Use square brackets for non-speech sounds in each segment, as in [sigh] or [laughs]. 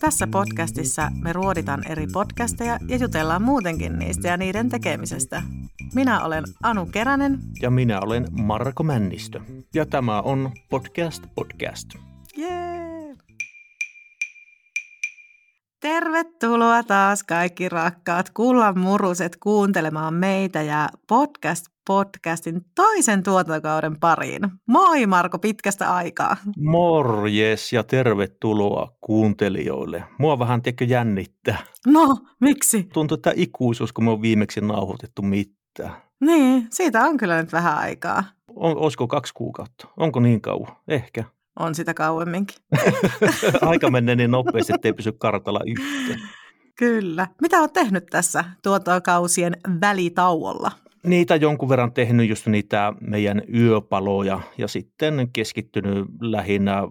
Tässä podcastissa me ruoditaan eri podcasteja ja jutellaan muutenkin niistä ja niiden tekemisestä. Minä olen Anu Keränen. Ja minä olen Marko Männistö. Ja tämä on Podcast Podcast. Jee! Tervetuloa taas kaikki rakkaat kullan muruset kuuntelemaan meitä ja Podcast podcastin toisen tuotantokauden pariin. Moi Marko, pitkästä aikaa. Morjes ja tervetuloa kuuntelijoille. Mua vähän tiedätkö jännittää. No, miksi? Tuntuu, että ikuisuus, kun me on viimeksi nauhoitettu mitään. Niin, siitä on kyllä nyt vähän aikaa. On, olisiko kaksi kuukautta? Onko niin kauan? Ehkä. On sitä kauemminkin. [laughs] Aika menee niin nopeasti, ettei pysy kartalla yhteen. Kyllä. Mitä olet tehnyt tässä tuotantokausien välitauolla? Niitä jonkun verran tehnyt just niitä meidän yöpaloja ja sitten keskittynyt lähinnä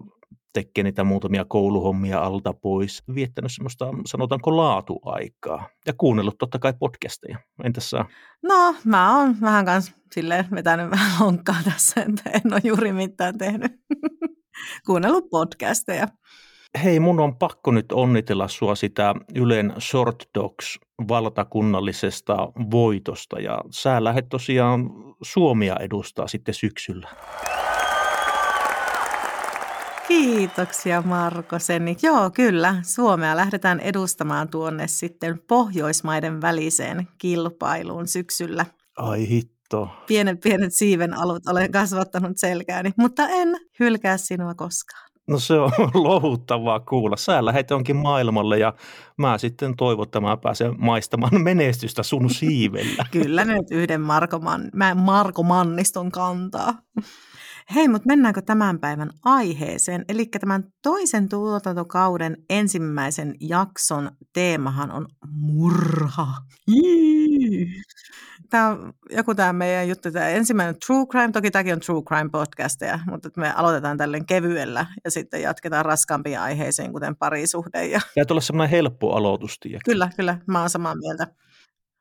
tekemään niitä muutamia kouluhommia alta pois, viettänyt semmoista, sanotaanko laatuaikaa ja kuunnellut totta kai podcasteja. Entäs sä? No, mä oon vähän kans silleen vetänyt vähän lonkkaa tässä, että en ole juuri mitään tehnyt. [laughs] Kuunnellut podcasteja hei, mun on pakko nyt onnitella sua sitä Ylen Short Dogs valtakunnallisesta voitosta ja sä lähdet tosiaan Suomia edustaa sitten syksyllä. Kiitoksia Marko Senni. Joo, kyllä. Suomea lähdetään edustamaan tuonne sitten Pohjoismaiden väliseen kilpailuun syksyllä. Ai hitto. Pienet pienet siiven alut olen kasvattanut selkääni, mutta en hylkää sinua koskaan. No se on [laughs] louhuttavaa kuulla. Sä lähet jonkin maailmalle ja mä sitten toivon, että mä pääsen maistamaan menestystä sun siivellä. [laughs] Kyllä nyt yhden Marko, Man, Marko Manniston kantaa. Hei, mutta mennäänkö tämän päivän aiheeseen? Eli tämän toisen tuotantokauden ensimmäisen jakson teemahan on murha. Tämä on joku tämä meidän juttu, tämä ensimmäinen True Crime, toki tämäkin on True Crime podcasteja, mutta me aloitetaan tälleen kevyellä ja sitten jatketaan raskaampiin aiheisiin, kuten parisuhde. Ja... ja olla semmoinen helppo aloitus. Kyllä, kyllä, mä oon samaa mieltä.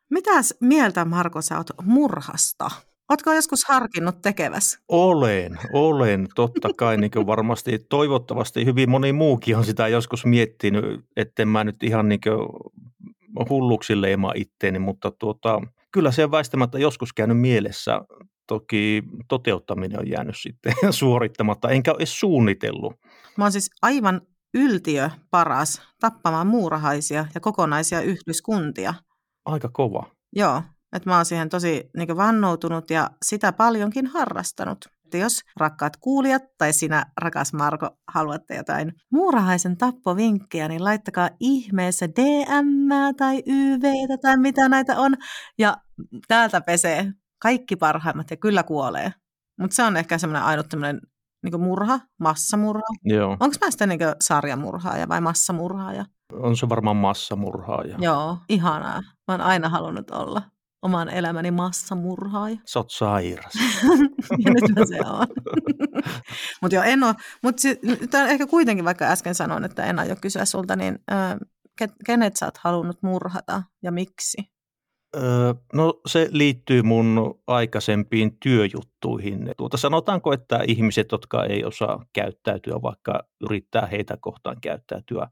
Mitäs mieltä, Marko, sä oot murhasta? Oletko joskus harkinnut tekeväs? Olen, olen. Totta kai niin kuin varmasti toivottavasti hyvin moni muukin on sitä joskus miettinyt, etten mä nyt ihan niin hulluksi leima itteeni, mutta tuota, kyllä se on väistämättä joskus käynyt mielessä. Toki toteuttaminen on jäänyt sitten [laughs] suorittamatta, enkä ole suunnitellut. Mä oon siis aivan yltiö paras tappamaan muurahaisia ja kokonaisia yhdyskuntia. Aika kova. Joo, että mä oon siihen tosi niin vannoutunut ja sitä paljonkin harrastanut. Että jos rakkaat kuulijat tai sinä, rakas Marko, haluatte jotain muurahaisen tappovinkkejä, niin laittakaa ihmeessä DM tai YV tai mitä näitä on. Ja täältä pesee kaikki parhaimmat ja kyllä kuolee. Mutta se on ehkä semmoinen ainut tämmöinen niin murha, massamurha. Onko mä sitten niin sarjamurhaaja vai massamurhaaja? On se varmaan massamurhaaja. Joo, ihanaa. Mä oon aina halunnut olla oman elämäni massamurhaaja. Sä oot sairas. [laughs] ja nyt mä se on. [laughs] mutta joo, en ole. Mutta ehkä kuitenkin, vaikka äsken sanoin, että en aio kysyä sulta, niin äh, kenet sä oot halunnut murhata ja miksi? Öö, no se liittyy mun aikaisempiin työjuttuihin. Tuota, sanotaanko, että ihmiset, jotka ei osaa käyttäytyä, vaikka yrittää heitä kohtaan käyttäytyä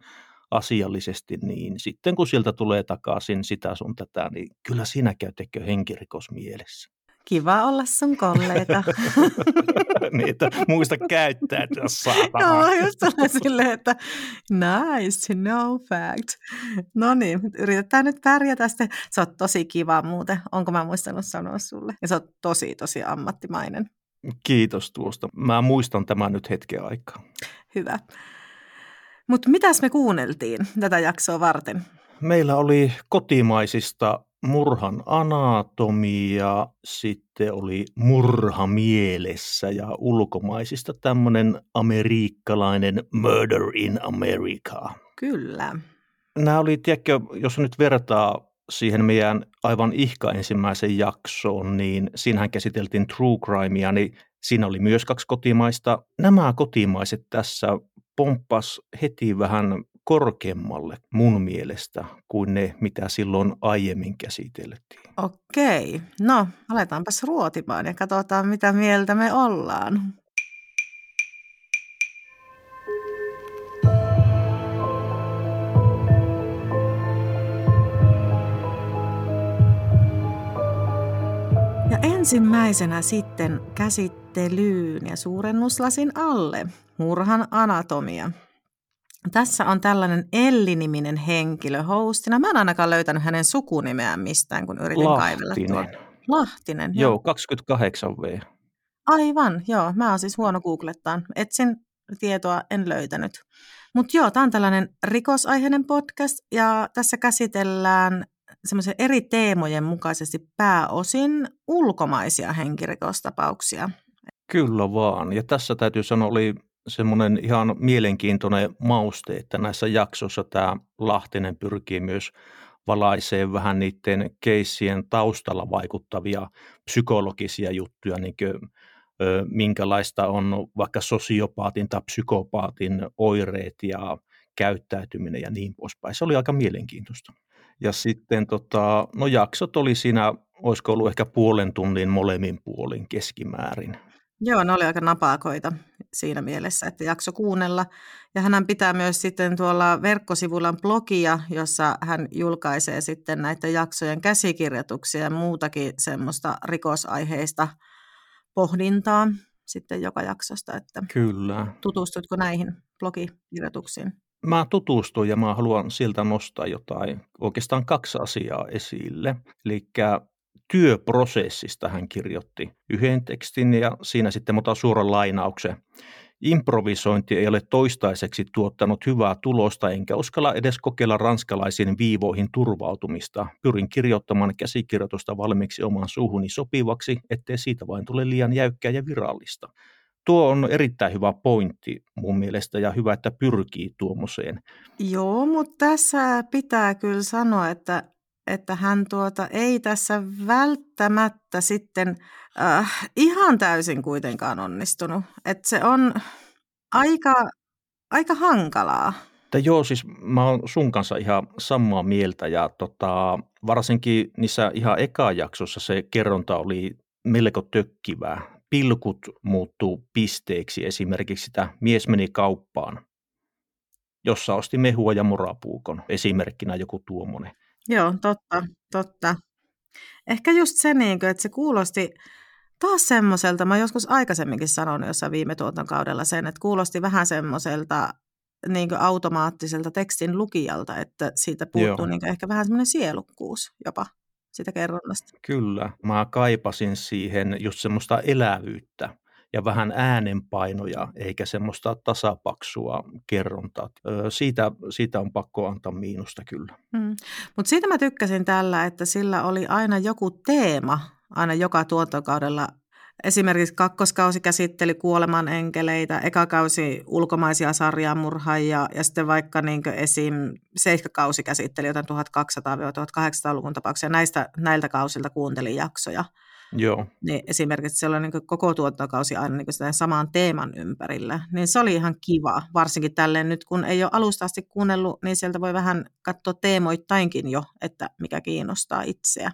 asiallisesti, niin sitten kun sieltä tulee takaisin sitä sun tätä, niin kyllä sinä käy tekö henkirikos mielessä. Kiva olla sun kollega. [laughs] niin, että muista käyttäytyä saatana. Joo, just silleen, että nice, no fact. No niin, yritetään nyt pärjätä sitten. Se on tosi kiva muuten. Onko mä muistanut sanoa sulle? Ja se on tosi, tosi ammattimainen. Kiitos tuosta. Mä muistan tämän nyt hetken aikaa. Hyvä. Mutta mitäs me kuunneltiin tätä jaksoa varten? Meillä oli kotimaisista murhan anatomia, sitten oli murha mielessä ja ulkomaisista tämmöinen amerikkalainen Murder in America. Kyllä. Nämä oli, tiedätkö, jos nyt vertaa siihen meidän aivan ihka ensimmäisen jaksoon, niin siinähän käsiteltiin true crimea, niin siinä oli myös kaksi kotimaista. Nämä kotimaiset tässä pomppas heti vähän korkeammalle mun mielestä kuin ne, mitä silloin aiemmin käsiteltiin. Okei, no aletaanpas ruotimaan ja katsotaan mitä mieltä me ollaan. Ja ensimmäisenä sitten käsittelyyn ja suurennuslasin alle murhan anatomia. Tässä on tällainen Elli-niminen henkilö hostina. Mä en ainakaan löytänyt hänen sukunimeään mistään, kun yritin kaivella Lahtinen. tuolta. Lahtinen, Joo, 28V. Aivan, joo. Mä oon siis huono googlettaan. Etsin tietoa, en löytänyt. Mutta joo, tämä on tällainen rikosaiheinen podcast ja tässä käsitellään semmoisen eri teemojen mukaisesti pääosin ulkomaisia henkirikostapauksia. Kyllä vaan. Ja tässä täytyy sanoa, oli semmoinen ihan mielenkiintoinen mauste, että näissä jaksoissa tämä Lahtinen pyrkii myös valaisee vähän niiden keissien taustalla vaikuttavia psykologisia juttuja, niin kuin, ö, minkälaista on vaikka sosiopaatin tai psykopaatin oireet ja käyttäytyminen ja niin poispäin. Se oli aika mielenkiintoista. Ja sitten tota, no jaksot oli siinä, olisiko ollut ehkä puolen tunnin molemmin puolin keskimäärin. Joo, ne oli aika napakoita siinä mielessä, että jakso kuunnella. Ja hän pitää myös sitten tuolla verkkosivuillaan blogia, jossa hän julkaisee sitten näiden jaksojen käsikirjoituksia ja muutakin semmoista rikosaiheista pohdintaa sitten joka jaksosta, että Kyllä. tutustutko näihin blogikirjoituksiin? Mä tutustuin ja mä haluan sieltä nostaa jotain, oikeastaan kaksi asiaa esille. Eli työprosessista hän kirjoitti yhden tekstin ja siinä sitten otan suoran lainauksen. Improvisointi ei ole toistaiseksi tuottanut hyvää tulosta, enkä uskalla edes kokeilla ranskalaisiin viivoihin turvautumista. Pyrin kirjoittamaan käsikirjoitusta valmiiksi oman suuhuni sopivaksi, ettei siitä vain tule liian jäykkää ja virallista. Tuo on erittäin hyvä pointti mun mielestä ja hyvä, että pyrkii tuommoiseen. Joo, mutta tässä pitää kyllä sanoa, että, että hän tuota ei tässä välttämättä sitten äh, ihan täysin kuitenkaan onnistunut. Että se on aika, aika hankalaa. Että joo, siis mä oon sun kanssa ihan samaa mieltä ja tota, varsinkin niissä ihan eka jaksossa se kerronta oli melko tökkivää. Pilkut muuttuu pisteeksi, esimerkiksi sitä mies meni kauppaan, jossa osti mehua ja morapuukon, esimerkkinä joku tuommoinen. Joo, totta, totta. Ehkä just se, niin kuin, että se kuulosti taas semmoiselta, mä oon joskus aikaisemminkin sanonut jossain viime tuotantokaudella sen, että kuulosti vähän semmoiselta niin kuin automaattiselta tekstin lukijalta, että siitä puuttuu Joo. niin kuin ehkä vähän semmoinen sielukkuus jopa sitä kerronnasta. Kyllä, mä kaipasin siihen just semmoista elävyyttä ja vähän äänenpainoja, eikä semmoista tasapaksua kerrontaa. Siitä, siitä on pakko antaa miinusta kyllä. Mm. Mutta siitä mä tykkäsin tällä, että sillä oli aina joku teema, aina joka tuotantokaudella. Esimerkiksi kakkoskausi käsitteli kuoleman enkeleitä, eka kausi ulkomaisia sarjamurhaajia ja sitten vaikka niin esim. seikkakausi käsitteli jotain 1200-1800-luvun tapauksia. Näistä, näiltä kausilta kuuntelin jaksoja. Joo, Niin esimerkiksi siellä on niin koko tuotantokausi aina niin sitä saman teeman ympärillä. Niin se oli ihan kiva, varsinkin tälleen nyt kun ei ole alusta asti kuunnellut, niin sieltä voi vähän katsoa teemoittainkin jo, että mikä kiinnostaa itseä.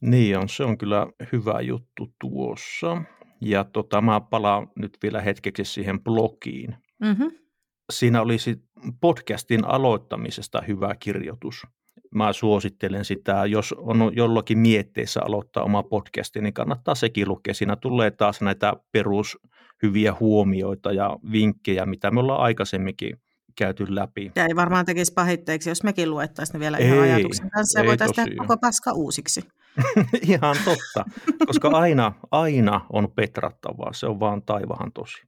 niin on. Se on kyllä hyvä juttu tuossa. Ja tota, mä palaan nyt vielä hetkeksi siihen blogiin. Mm-hmm. Siinä olisi podcastin aloittamisesta hyvä kirjoitus. Mä suosittelen sitä, jos on jollakin mietteessä aloittaa oma podcasti, niin kannattaa sekin lukea. Siinä tulee taas näitä perushyviä huomioita ja vinkkejä, mitä me ollaan aikaisemminkin käyty läpi. Ja ei varmaan tekisi pahitteeksi, jos mekin luettaisiin ne vielä Ei, ihan ajatuksen kanssa ja voitaisiin tehdä koko paska uusiksi. [laughs] Ihan totta, koska aina, aina on petrattavaa, se on vaan taivahan tosi.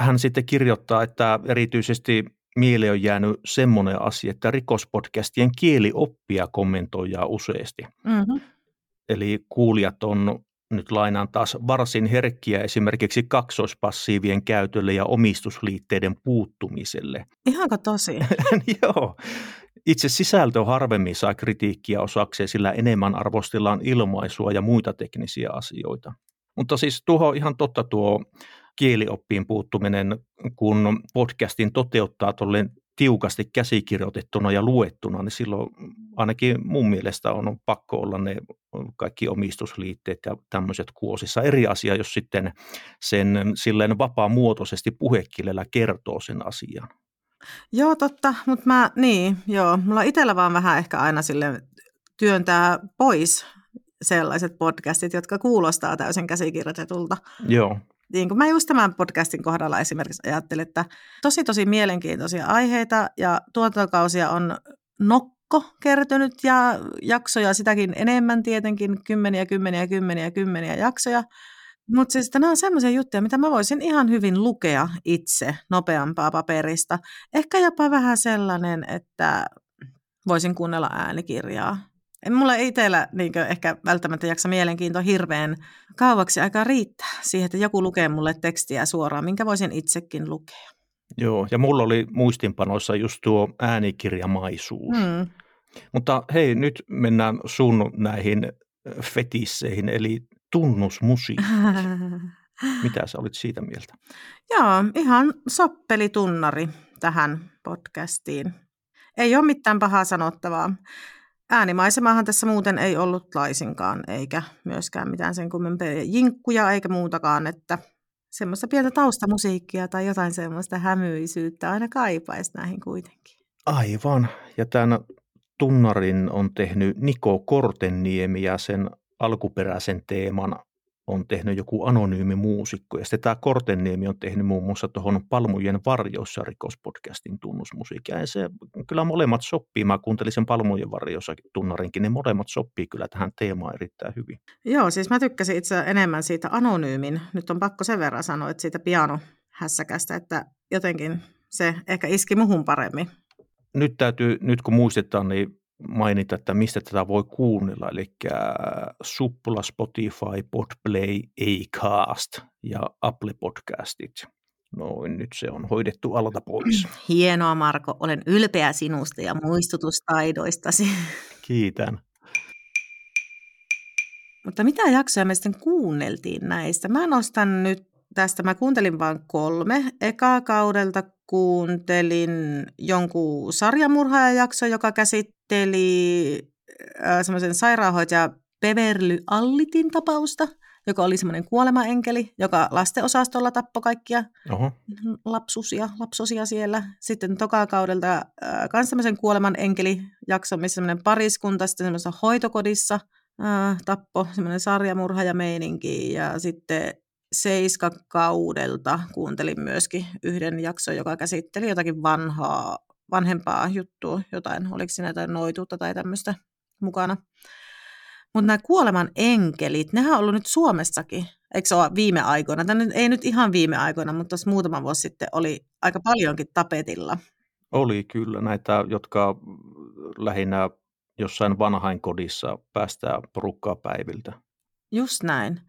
Hän sitten kirjoittaa, että erityisesti mieleen on jäänyt semmoinen asia, että rikospodcastien kielioppia kommentoidaan useasti. Mm-hmm. Eli kuulijat on, nyt lainaan taas, varsin herkkiä esimerkiksi kaksoispassiivien käytölle ja omistusliitteiden puuttumiselle. Ihanko tosi? [laughs] Joo. Itse sisältö harvemmin saa kritiikkiä osakseen, sillä enemmän arvostellaan ilmaisua ja muita teknisiä asioita. Mutta siis tuo on ihan totta tuo kielioppiin puuttuminen, kun podcastin toteuttaa tolleen tiukasti käsikirjoitettuna ja luettuna, niin silloin ainakin mun mielestä on pakko olla ne kaikki omistusliitteet ja tämmöiset kuosissa. Eri asia, jos sitten sen silleen vapaamuotoisesti puhekielellä kertoo sen asian. Joo, totta, mutta mä, niin, joo, mulla itsellä vaan vähän ehkä aina sille työntää pois sellaiset podcastit, jotka kuulostaa täysin käsikirjoitetulta. Joo. Niin kuin mä just tämän podcastin kohdalla esimerkiksi ajattelin, että tosi tosi mielenkiintoisia aiheita ja tuotantokausia on nokko kertynyt ja jaksoja sitäkin enemmän tietenkin, kymmeniä, kymmeniä, kymmeniä, kymmeniä jaksoja. Mutta siis nämä on sellaisia juttuja, mitä mä voisin ihan hyvin lukea itse nopeampaa paperista. Ehkä jopa vähän sellainen, että voisin kuunnella äänikirjaa. En mulla itsellä niin ehkä välttämättä jaksa mielenkiinto hirveän kauaksi aikaa riittää siihen, että joku lukee mulle tekstiä suoraan, minkä voisin itsekin lukea. Joo, ja mulla oli muistinpanoissa just tuo äänikirjamaisuus. Mm. Mutta hei, nyt mennään sun näihin fetisseihin, eli tunnusmusiikki. [laughs] Mitä sä olit siitä mieltä? Joo, ihan soppelitunnari tähän podcastiin. Ei ole mitään pahaa sanottavaa. Äänimaisemaahan tässä muuten ei ollut laisinkaan, eikä myöskään mitään sen kummempia jinkkuja eikä muutakaan, että semmoista pientä taustamusiikkia tai jotain semmoista hämyisyyttä aina kaipaisi näihin kuitenkin. Aivan. Ja tämän tunnarin on tehnyt Niko Kortenniemi ja sen alkuperäisen teeman on tehnyt joku anonyymi muusikko. Ja sitten tämä Kortenniemi on tehnyt muun muassa tuohon Palmujen varjoissa rikospodcastin tunnusmusiikkia. Ja se kyllä molemmat sopii. Mä kuuntelin sen Palmujen varjoissa tunnarinkin. Ne molemmat sopii kyllä tähän teemaan erittäin hyvin. Joo, siis mä tykkäsin itse enemmän siitä anonyymin. Nyt on pakko sen verran sanoa, että siitä pianohässäkästä, että jotenkin se ehkä iski muhun paremmin. Nyt täytyy, nyt kun muistetaan, niin mainita, että mistä tätä voi kuunnella, eli Suppula, Spotify, Podplay, Acast ja Apple Podcastit. Noin, nyt se on hoidettu alta pois. Hienoa Marko, olen ylpeä sinusta ja muistutustaidoistasi. Kiitän. Mutta mitä jaksoja me sitten kuunneltiin näistä? Mä nostan nyt tästä, mä kuuntelin vain kolme. Eka kaudelta kuuntelin jonkun sarjamurhaajajakso, joka käsitteli äh, semmoisen sairaanhoitaja Beverly Allitin tapausta, joka oli semmoinen kuolemaenkeli, joka lastenosastolla tappoi kaikkia Oho. lapsusia, lapsosia siellä. Sitten toka kaudelta äh, myös semmoisen kuoleman enkeli jakso, missä semmoinen pariskunta sitten semmoisessa hoitokodissa äh, tappo, semmoinen sarjamurha ja meininki. Ja sitten Seiska-kaudelta kuuntelin myöskin yhden jakson, joka käsitteli jotakin vanhaa, vanhempaa juttua, jotain, oliko siinä jotain noituutta tai tämmöistä mukana. Mutta nämä kuoleman enkelit, nehän on ollut nyt Suomessakin, eikö se ole viime aikoina? Tämä ei nyt ihan viime aikoina, mutta tuossa muutama vuosi sitten oli aika paljonkin tapetilla. Oli kyllä näitä, jotka lähinnä jossain vanhainkodissa päästään porukkaa päiviltä. Just näin.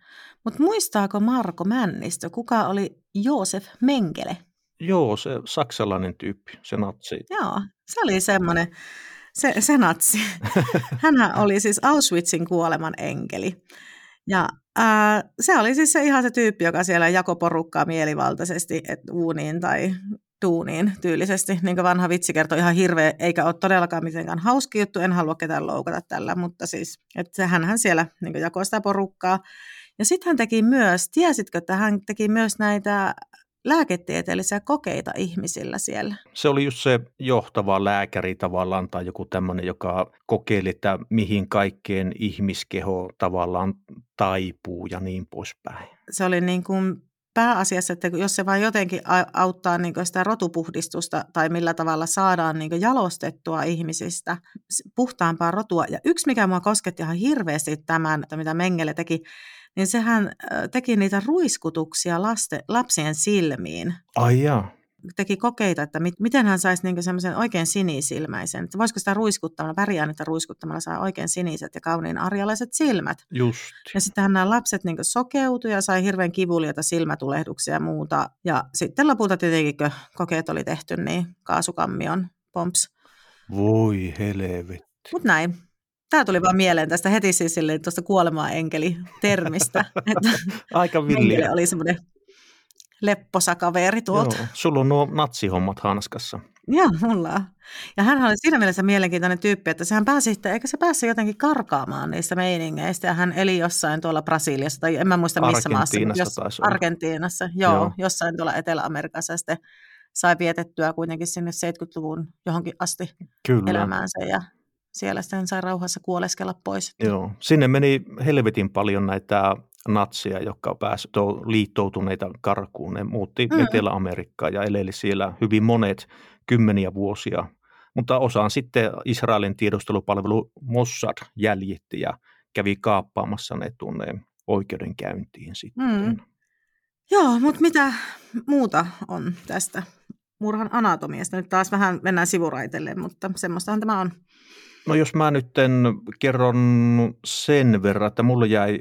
Mutta muistaako Marko Männistö, kuka oli Joosef Mengele? Joo, se saksalainen tyyppi, se natsi. Joo, se oli semmoinen, se, se natsi. [laughs] Hänhän oli siis Auschwitzin kuoleman enkeli. Ja ää, se oli siis se ihan se tyyppi, joka siellä jako porukkaa mielivaltaisesti et uuniin tai tuuniin tyylisesti. Niin kuin vanha vitsi kertoi ihan hirveä, eikä ole todellakaan mitenkään hauski juttu, en halua ketään loukata tällä, mutta siis, että hän siellä niin jakoi sitä porukkaa. Ja sitten hän teki myös, tiesitkö, että hän teki myös näitä lääketieteellisiä kokeita ihmisillä siellä. Se oli just se johtava lääkäri tavallaan tai joku tämmöinen, joka kokeili, että mihin kaikkeen ihmiskeho tavallaan taipuu ja niin poispäin. Se oli niin kuin pääasiassa, että jos se vain jotenkin auttaa niin sitä rotupuhdistusta tai millä tavalla saadaan niin jalostettua ihmisistä puhtaampaa rotua. Ja yksi, mikä mua kosketti ihan hirveästi tämän, mitä Mengele teki, niin sehän teki niitä ruiskutuksia laste, lapsien silmiin. Ai jaa. Teki kokeita, että mit, miten hän saisi niinku semmoisen oikein sinisilmäisen. Että voisiko sitä ruiskuttamalla, väriainetta ruiskuttamalla saa oikein siniset ja kauniin arjalaiset silmät. Just. Ja sitten nämä lapset niinku sokeutui ja sai hirveän kivuliota silmätulehduksia ja muuta. Ja sitten lopulta tietenkin, kun kokeet oli tehty, niin kaasukammion pomps. Voi helvetti. Mutta näin. Tämä tuli vaan mieleen tästä heti siis silleen, tuosta kuolemaa enkeli-termistä. [laughs] Aika villiä. oli semmoinen lepposa kaveri tuolta. Joo, sulla on nuo natsihommat hanskassa. Joo, mulla on. Ja hän oli siinä mielessä mielenkiintoinen tyyppi, että sehän pääsi, eikö se päässyt jotenkin karkaamaan niistä meiningeistä, ja hän eli jossain tuolla Brasiliassa, tai en mä muista missä maassa. Argentiinassa taisi olla. Argentiinassa, joo, Joo. jossain tuolla Etelä-Amerikassa, sitten sai vietettyä kuitenkin sinne 70-luvun johonkin asti Kyllä. elämäänsä, ja siellä sitten sai rauhassa kuoleskella pois. Joo. Sinne meni helvetin paljon näitä natsia, jotka pääsi liittoutuneita karkuun. Ne muutti Mm. Etelä-Amerikkaan ja eleli siellä hyvin monet kymmeniä vuosia. Mutta osaan sitten Israelin tiedustelupalvelu Mossad jäljitti ja kävi kaappaamassa ne tuonne oikeudenkäyntiin sitten. Mm. Joo, mutta mitä muuta on tästä murhan anatomiasta? Nyt taas vähän mennään sivuraitelle, mutta semmoistahan tämä on. No jos mä nyt kerron sen verran, että mulle jäi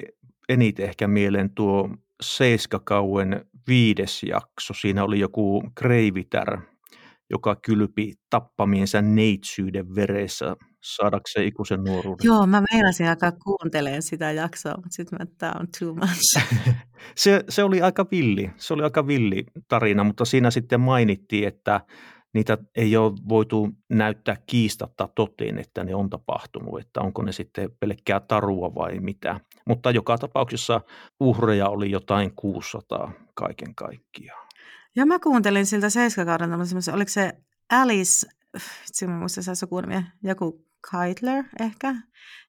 eniten ehkä mieleen tuo Seiskakauen viides jakso. Siinä oli joku kreivitär, joka kylpi tappamiensa neitsyyden veressä saadakseen ikuisen nuoruuden. Joo, mä meinasin alkaa kuuntelemaan sitä jaksoa, mutta sitten mä, tämä on too much. [laughs] se, se oli aika villi, se oli aika villi tarina, mutta siinä sitten mainittiin, että niitä ei ole voitu näyttää kiistatta toteen, että ne on tapahtunut, että onko ne sitten pelkkää tarua vai mitä. Mutta joka tapauksessa uhreja oli jotain 600 kaiken kaikkiaan. Ja mä kuuntelin siltä seiskakauden, oliko se Alice, itse mä muistan se sukunimi, joku Keitler ehkä,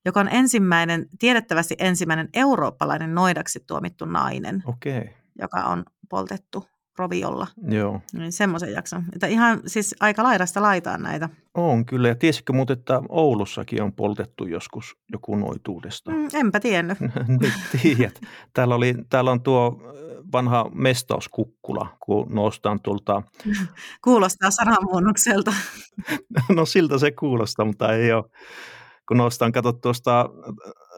joka on ensimmäinen, tiedettävästi ensimmäinen eurooppalainen noidaksi tuomittu nainen, okay. joka on poltettu roviolla. joo. Niin semmoisen jakson. Että ihan siis aika laidasta laitaan näitä. On kyllä, ja tiesitkö muuten, että Oulussakin on poltettu joskus joku noituudesta? Mm, enpä tiennyt. [laughs] Nyt tiedät. Täällä, oli, täällä on tuo vanha mestauskukkula, kun noustaan tuolta, [laughs] Kuulostaa sananmuunnokselta. [laughs] no siltä se kuulostaa, mutta ei ole. Kun noustaan, kato tuosta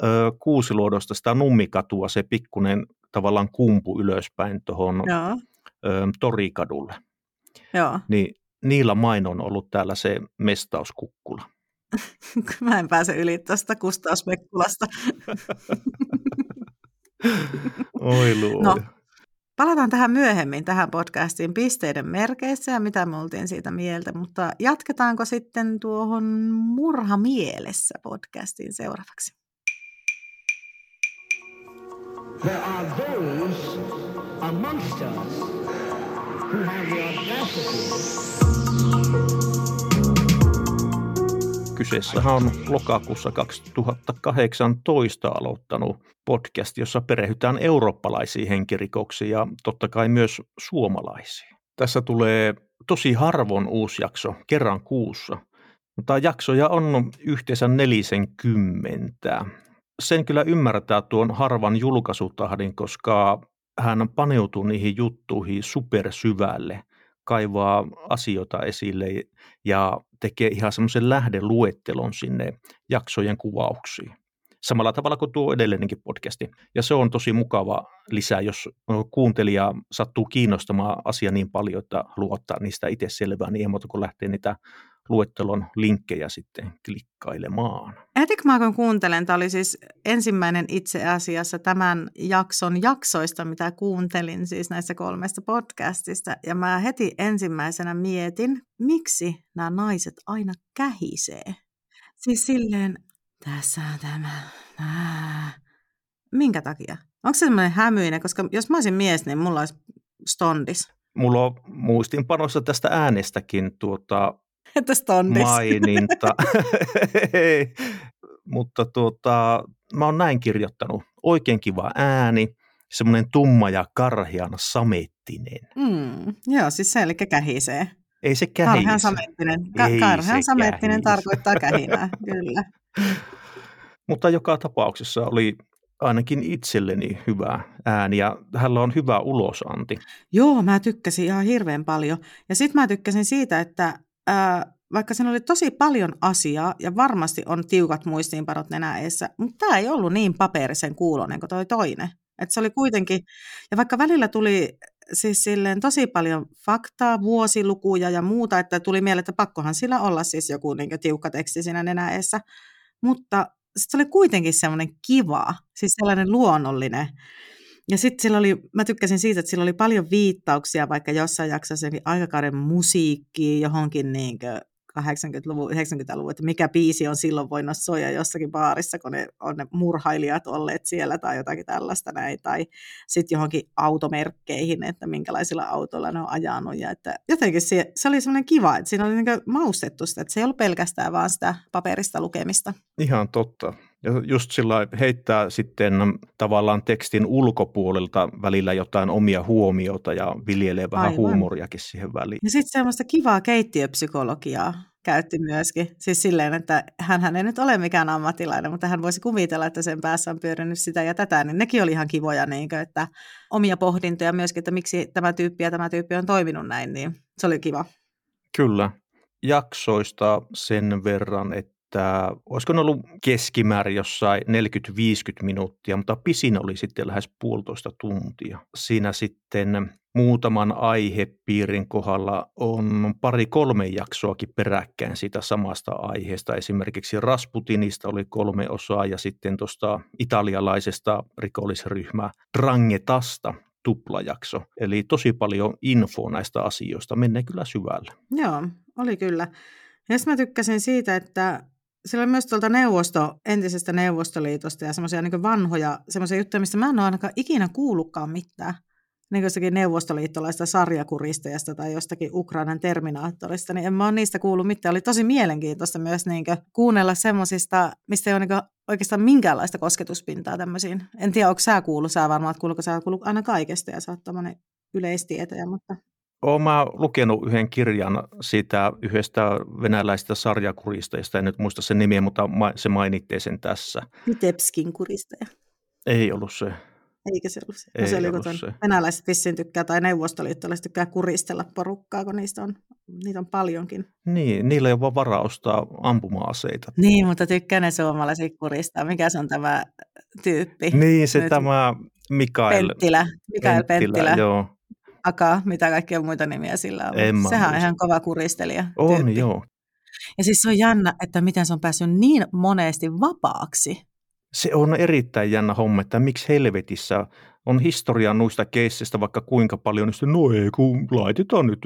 ö, Kuusiluodosta sitä Nummikatua, se pikkunen tavallaan kumpu ylöspäin tuohon Joo, Torikadulle, joo. niin niillä main on ollut täällä se mestauskukkula. [laughs] Mä en pääse yli tuosta Kustausmekkulasta. [laughs] Oi luoja. No. Palataan tähän myöhemmin, tähän podcastiin pisteiden merkeissä ja mitä me oltiin siitä mieltä, mutta jatketaanko sitten tuohon Murha mielessä podcastiin seuraavaksi? There are those amongst us who Kyseessähän on lokakuussa 2018 aloittanut podcast, jossa perehdytään eurooppalaisiin henkirikoksiin ja totta kai myös suomalaisiin. Tässä tulee tosi harvoin uusi jakso, kerran kuussa, mutta jaksoja on yhteensä 40. Sen kyllä ymmärtää tuon harvan julkaisutahdin, koska hän paneutuu niihin juttuihin supersyvälle, kaivaa asioita esille ja tekee ihan semmoisen lähdeluettelon sinne jaksojen kuvauksiin. Samalla tavalla kuin tuo edellinenkin podcasti. Ja se on tosi mukava lisää, jos kuuntelija sattuu kiinnostamaan asia niin paljon, että haluaa ottaa niistä itse selvää, niin ei muuta kuin lähtee niitä luettelon linkkejä sitten klikkailemaan. Heti kun kuuntelen, tämä oli siis ensimmäinen itse asiassa tämän jakson jaksoista, mitä kuuntelin siis näistä kolmesta podcastista. Ja mä heti ensimmäisenä mietin, miksi nämä naiset aina kähisee. Siis silleen, tässä on tämä. Ää. Minkä takia? Onko se semmoinen hämyinen? Koska jos mä olisin mies, niin mulla olisi stondis. Mulla on muistinpanossa tästä äänestäkin tuota [laughs] Että stondis. maininta. [laughs] Ei, mutta tuota, mä oon näin kirjoittanut. Oikein kiva ääni, semmoinen tumma ja karhean samettinen. Mm, joo, siis se eli kähisee. Ei se Karhean kähise. samettinen. Ka- Ei karhean se samettinen kähise. tarkoittaa kähinää, [laughs] kyllä. Mutta joka tapauksessa oli ainakin itselleni hyvä ääni ja hänellä on hyvä ulosanti. Joo, mä tykkäsin ihan hirveän paljon. Ja sitten mä tykkäsin siitä, että vaikka siinä oli tosi paljon asiaa ja varmasti on tiukat muistiinpanot nenä eessä, mutta tämä ei ollut niin paperisen kuulonen kuin toi toinen. Et se oli kuitenkin, ja vaikka välillä tuli siis silleen tosi paljon faktaa, vuosilukuja ja muuta, että tuli mieleen, että pakkohan sillä olla siis joku niin tiukka teksti siinä nenä eessä, mutta se oli kuitenkin semmoinen kiva, siis sellainen luonnollinen. Ja sitten sillä oli, mä tykkäsin siitä, että sillä oli paljon viittauksia vaikka jossain jaksossa aikakauden musiikkiin, johonkin niin 80-luvun, 90-luvun, että mikä biisi on silloin voinut soja jossakin baarissa, kun ne on ne murhailijat olleet siellä tai jotakin tällaista näin, tai sitten johonkin automerkkeihin, että minkälaisilla autoilla ne on ajanut, ja että jotenkin se, se oli semmoinen kiva, että siinä oli niin maustettu sitä, että se ei ollut pelkästään vaan sitä paperista lukemista. Ihan totta. Ja just sillä heittää sitten tavallaan tekstin ulkopuolelta välillä jotain omia huomiota ja viljelee vähän Aivan. huumoriakin siihen väliin. Ja sitten semmoista kivaa keittiöpsykologiaa käytti myöskin. Siis silleen, että hän ei nyt ole mikään ammattilainen, mutta hän voisi kuvitella, että sen päässä on pyörinyt sitä ja tätä, niin nekin oli ihan kivoja, niin kuin, että omia pohdintoja myöskin, että miksi tämä tyyppi ja tämä tyyppi on toiminut näin, niin se oli kiva. Kyllä. Jaksoista sen verran, että että olisiko ne ollut keskimäärin jossain 40-50 minuuttia, mutta pisin oli sitten lähes puolitoista tuntia. Siinä sitten muutaman aihepiirin kohdalla on pari-kolme jaksoakin peräkkäin siitä samasta aiheesta. Esimerkiksi Rasputinista oli kolme osaa ja sitten tuosta italialaisesta rikollisryhmää Drangetasta tuplajakso. Eli tosi paljon infoa näistä asioista. Mennään kyllä syvälle. Joo, oli kyllä. Ja mä tykkäsin siitä, että sillä on myös tuolta neuvosto, entisestä Neuvostoliitosta ja semmoisia niin vanhoja semmoisia juttuja, mistä mä en ole ainakaan ikinä kuullutkaan mitään. Niin jostakin neuvostoliittolaista sarjakuristajasta tai jostakin Ukrainan terminaattorista, niin en mä ole niistä kuullut mitään. Oli tosi mielenkiintoista myös niin kuunnella semmoisista, mistä ei ole niin oikeastaan minkäänlaista kosketuspintaa tämmöisiin. En tiedä, onko sä kuullut, sä varmaan, että kuuluuko sä kuullut aina kaikesta ja sä oot yleistietäjä, mutta olen mä lukenut yhden kirjan siitä yhdestä venäläisestä sarjakuristajasta, en nyt muista sen nimiä, mutta se mainittee sen tässä. Vitebskin kuristaja. Ei ollut se. Eikä se ollut se. Ei se oli ollut se. Venäläiset vissiin tykkää tai neuvostoliittolaiset tykkää kuristella porukkaa, kun niistä on, niitä on paljonkin. Niin, niillä ei ole vaan varaa ostaa ampuma-aseita. Niin, mutta tykkää ne suomalaiset kuristaa. Mikä se on tämä tyyppi? Niin, se Nyt, tämä Mikael. Penttilä. Mikael Penttilä. Penttilä. Joo. Aka, mitä kaikkia muita nimiä sillä on. En Sehän on ihan kova kuristelija. On, tyyppi. joo. Ja siis se on jännä, että miten se on päässyt niin monesti vapaaksi. Se on erittäin jännä homma, että miksi helvetissä on historia noista keissistä vaikka kuinka paljon, niin no ei, kun laitetaan nyt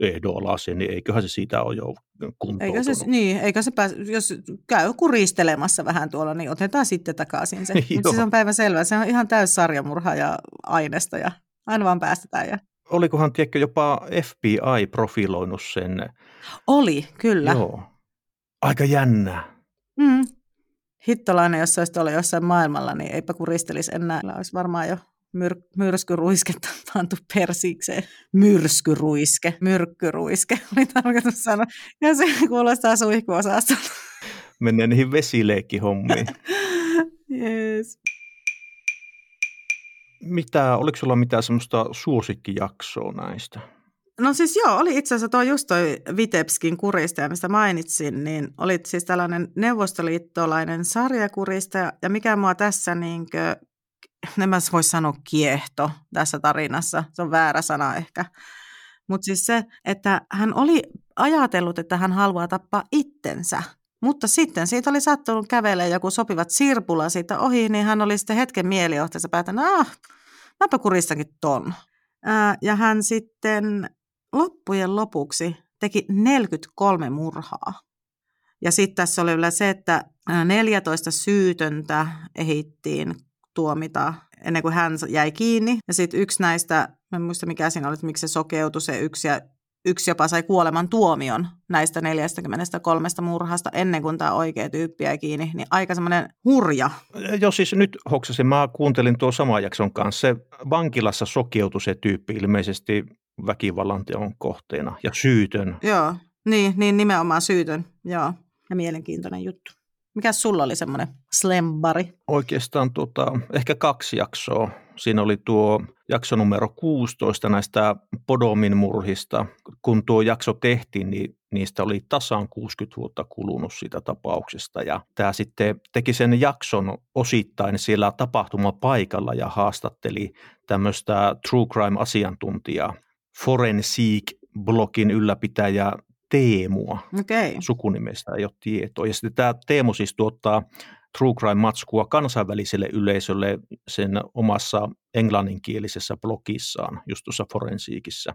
ehdo alas, niin eiköhän se siitä ole jo kuntoutunut. Eikä se, niin, eikä se pääs, jos käy kuristelemassa vähän tuolla, niin otetaan sitten takaisin se. [laughs] Mutta se on päivän selvä, se on ihan täys sarjamurha ja aineesta ja Aina vaan päästetään. Ja... Olikohan, tiedätkö, jopa FBI profiloinut sen? Oli, kyllä. Joo. Aika jännää. Mm. Hittolainen, jos olisi tuolla jossain maailmalla, niin eipä kuristelisi enää. Olisi varmaan jo myr- myrskyruisketta [laughs] pantu persiikseen. Myrskyruiske, myrkkyruiske [laughs] oli tarkoitus sanoa. Ja se kuulostaa suihkuosastolta. Menee niihin vesileikkihommiin. [laughs] yes mitä, oliko sulla mitään semmoista suosikkijaksoa näistä? No siis joo, oli itse asiassa tuo just toi Vitebskin kuristaja, mistä mainitsin, niin oli siis tällainen neuvostoliittolainen sarjakuristaja, ja mikä mua tässä niinkö, en mä voisi sanoa kiehto tässä tarinassa, se on väärä sana ehkä, mutta siis se, että hän oli ajatellut, että hän haluaa tappaa itsensä, mutta sitten siitä oli sattunut kävelemään joku sopivat sirpula siitä ohi, niin hän oli sitten hetken mielijohteessa päätänyt, ah, mäpä kuristakin ton. ja hän sitten loppujen lopuksi teki 43 murhaa. Ja sitten tässä oli vielä se, että 14 syytöntä ehittiin tuomita ennen kuin hän jäi kiinni. Ja sitten yksi näistä, mä en muista mikä siinä oli, että miksi se sokeutui se yksi ja yksi jopa sai kuoleman tuomion näistä 43 murhasta ennen kuin tämä oikea tyyppi jäi kiinni, niin aika semmoinen hurja. Joo, siis nyt hoksasin, mä kuuntelin tuo saman jakson kanssa, se vankilassa sokeutui se tyyppi ilmeisesti väkivallan teon kohteena ja syytön. Joo, niin, niin nimenomaan syytön, joo, ja mielenkiintoinen juttu. Mikä sulla oli semmoinen slembari? Oikeastaan tota, ehkä kaksi jaksoa. Siinä oli tuo jakso numero 16 näistä Podomin murhista. Kun tuo jakso tehtiin, niin niistä oli tasan 60 vuotta kulunut siitä tapauksesta. Ja tämä sitten teki sen jakson osittain siellä tapahtumapaikalla ja haastatteli tämmöistä true crime-asiantuntijaa, Forensic-blogin ylläpitäjä Teemua. Okay. Sukunimestä ei ole tietoa. Ja sitten tämä Teemu siis tuottaa True Crime-matskua kansainväliselle yleisölle sen omassa englanninkielisessä blogissaan, just tuossa forensiikissä.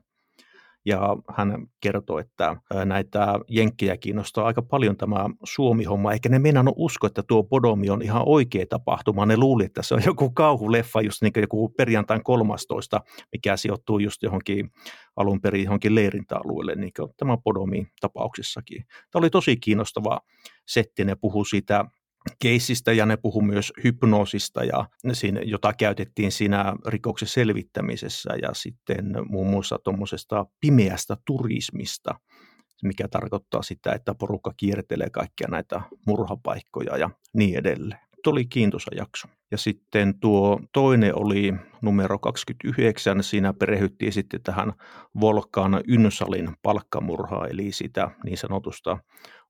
Ja hän kertoi, että näitä jenkkejä kiinnostaa aika paljon tämä Suomi-homma, eikä ne meinannut usko, että tuo Bodomi on ihan oikea tapahtuma. Ne luuli, että se on joku kauhuleffa, just niin kuin joku perjantain 13, mikä sijoittuu just johonkin alun perin johonkin leirintäalueelle, niin kuin tämä Bodomi tapauksessakin. Tämä oli tosi kiinnostava setti, ne puhuu siitä keissistä ja ne puhu myös hypnoosista, ja siinä, jota käytettiin siinä rikoksen selvittämisessä ja sitten muun muassa tuommoisesta pimeästä turismista, mikä tarkoittaa sitä, että porukka kiertelee kaikkia näitä murhapaikkoja ja niin edelleen. Tuo oli kiintoisa jakso. Ja sitten tuo toinen oli numero 29, siinä perehdyttiin sitten tähän Volkaan Ynsalin palkkamurhaa, eli sitä niin sanotusta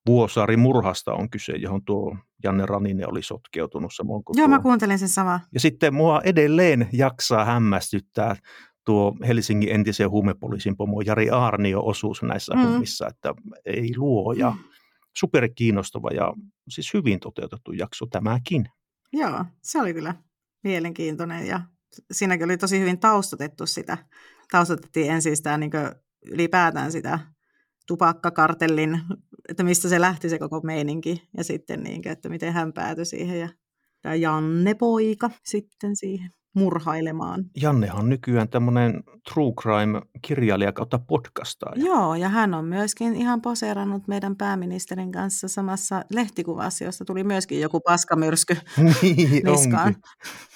Vuosaari murhasta on kyse, johon tuo Janne Raninen oli sotkeutunut samoin kuin Joo, tuo. mä kuuntelin sen sama. Ja sitten mua edelleen jaksaa hämmästyttää tuo Helsingin entisen huumepoliisin pomo Jari Aarnio osuus näissä mm. hommissa, että ei luoja. Mm. Super kiinnostava ja siis hyvin toteutettu jakso tämäkin. Joo, se oli kyllä mielenkiintoinen ja siinäkin oli tosi hyvin taustatettu sitä. Taustatettiin ensin sitä niin ylipäätään sitä tupakkakartellin, että mistä se lähti se koko meininki ja sitten niin, että miten hän päätyi siihen ja tämä Janne poika sitten siihen murhailemaan. Jannehan on nykyään tämmöinen true crime-kirjailija kautta podcastaaja. Joo, ja hän on myöskin ihan poseerannut meidän pääministerin kanssa samassa lehtikuvassa, josta tuli myöskin joku paskamyrsky [laughs] niin niskaan. onkin.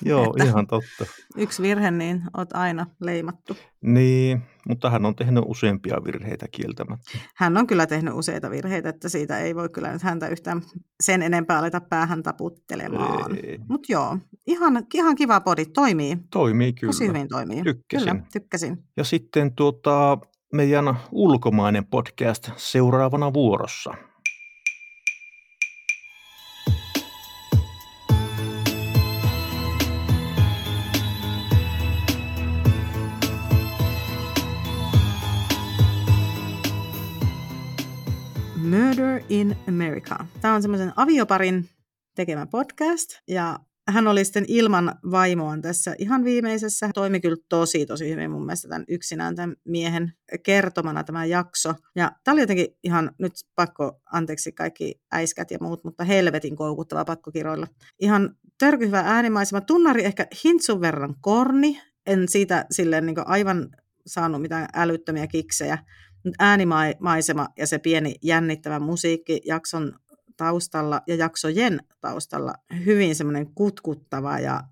Joo, ihan totta. Yksi virhe, niin oot aina leimattu. Niin, mutta hän on tehnyt useampia virheitä kieltämättä. Hän on kyllä tehnyt useita virheitä, että siitä ei voi kyllä nyt häntä yhtään sen enempää aleta päähän taputtelemaan. Mutta joo, ihan, ihan kiva podi, toimii. Toimii kyllä. Tosi hyvin toimii. Tykkäsin. Kyllä, tykkäsin. Ja sitten tuota, meidän ulkomainen podcast seuraavana vuorossa. Murder in America. Tämä on semmoisen avioparin tekemä podcast ja hän oli sitten ilman vaimoaan tässä ihan viimeisessä. Toimi kyllä tosi, tosi hyvin mun mielestä tämän yksinään tämän miehen kertomana tämä jakso. Ja tämä oli jotenkin ihan, nyt pakko, anteeksi kaikki äiskät ja muut, mutta helvetin koukuttava pakkokiroilla. Ihan törkyhyvä äänimaisema. Tunnari ehkä hintsun verran korni. En siitä silleen niin aivan saanut mitään älyttömiä kiksejä. Äänimaisema ja se pieni jännittävä musiikki jakson taustalla ja jaksojen taustalla hyvin semmoinen kutkuttava ja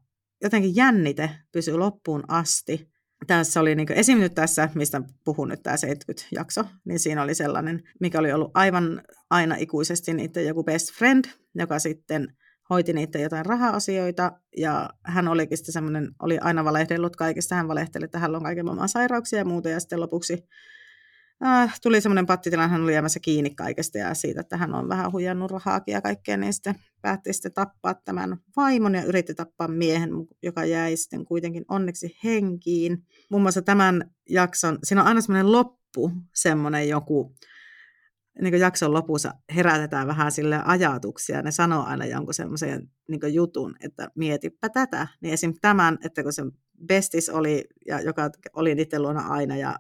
jotenkin jännite pysyy loppuun asti. Tässä oli niin esim. nyt tässä, mistä puhun nyt tämä 70-jakso, niin siinä oli sellainen, mikä oli ollut aivan aina ikuisesti niiden joku best friend, joka sitten hoiti niiden jotain raha-asioita, ja hän olikin sitten semmoinen, oli aina valehdellut kaikista, hän valehteli, että hänellä on kaiken maailman sairauksia ja muuta, ja sitten lopuksi äh, tuli semmoinen pattitilanne, hän oli jäämässä kiinni kaikesta ja siitä, että hän on vähän huijannut rahaakin ja kaikkea, niin sitten päätti sitten tappaa tämän vaimon ja yritti tappaa miehen, joka jäi sitten kuitenkin onneksi henkiin. Muun muassa tämän jakson, siinä on aina semmoinen loppu, semmoinen joku, niin kuin jakson lopussa herätetään vähän sille ajatuksia, ne sanoo aina jonkun semmoisen niin jutun, että mietipä tätä. Niin esim. tämän, että kun se bestis oli, ja joka oli niiden luona aina ja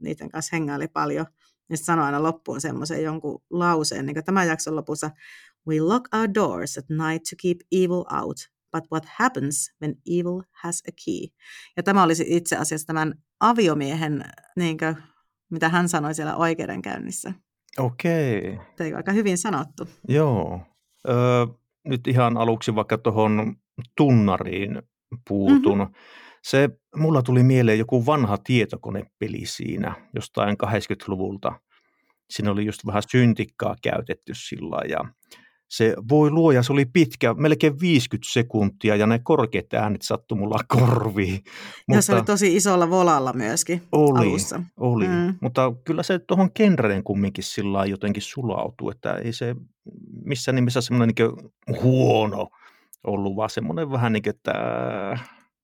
niiden kanssa hengaili paljon, niin se sanoi aina loppuun semmoisen jonkun lauseen, niin kuin tämän jakson lopussa, We lock our doors at night to keep evil out, but what happens when evil has a key? Ja tämä olisi itse asiassa tämän aviomiehen, niin kuin, mitä hän sanoi siellä oikeudenkäynnissä. Okei, Teikö aika hyvin sanottu? joo. Öö, nyt ihan aluksi vaikka tuohon tunnariin puutun. Mm-hmm. Se, mulla tuli mieleen joku vanha tietokonepeli siinä jostain 80-luvulta. Siinä oli just vähän syntikkaa käytetty sillä ja se voi luoja, se oli pitkä, melkein 50 sekuntia ja ne korkeat äänet sattu mulla [laughs] korviin. Ja se oli tosi isolla volalla myöskin oli, alussa. Oli, Mm. mutta kyllä se tuohon genreen kumminkin sillä jotenkin sulautuu, että ei se missään nimessä semmoinen niin huono ollut, vaan semmoinen vähän niin kuin, että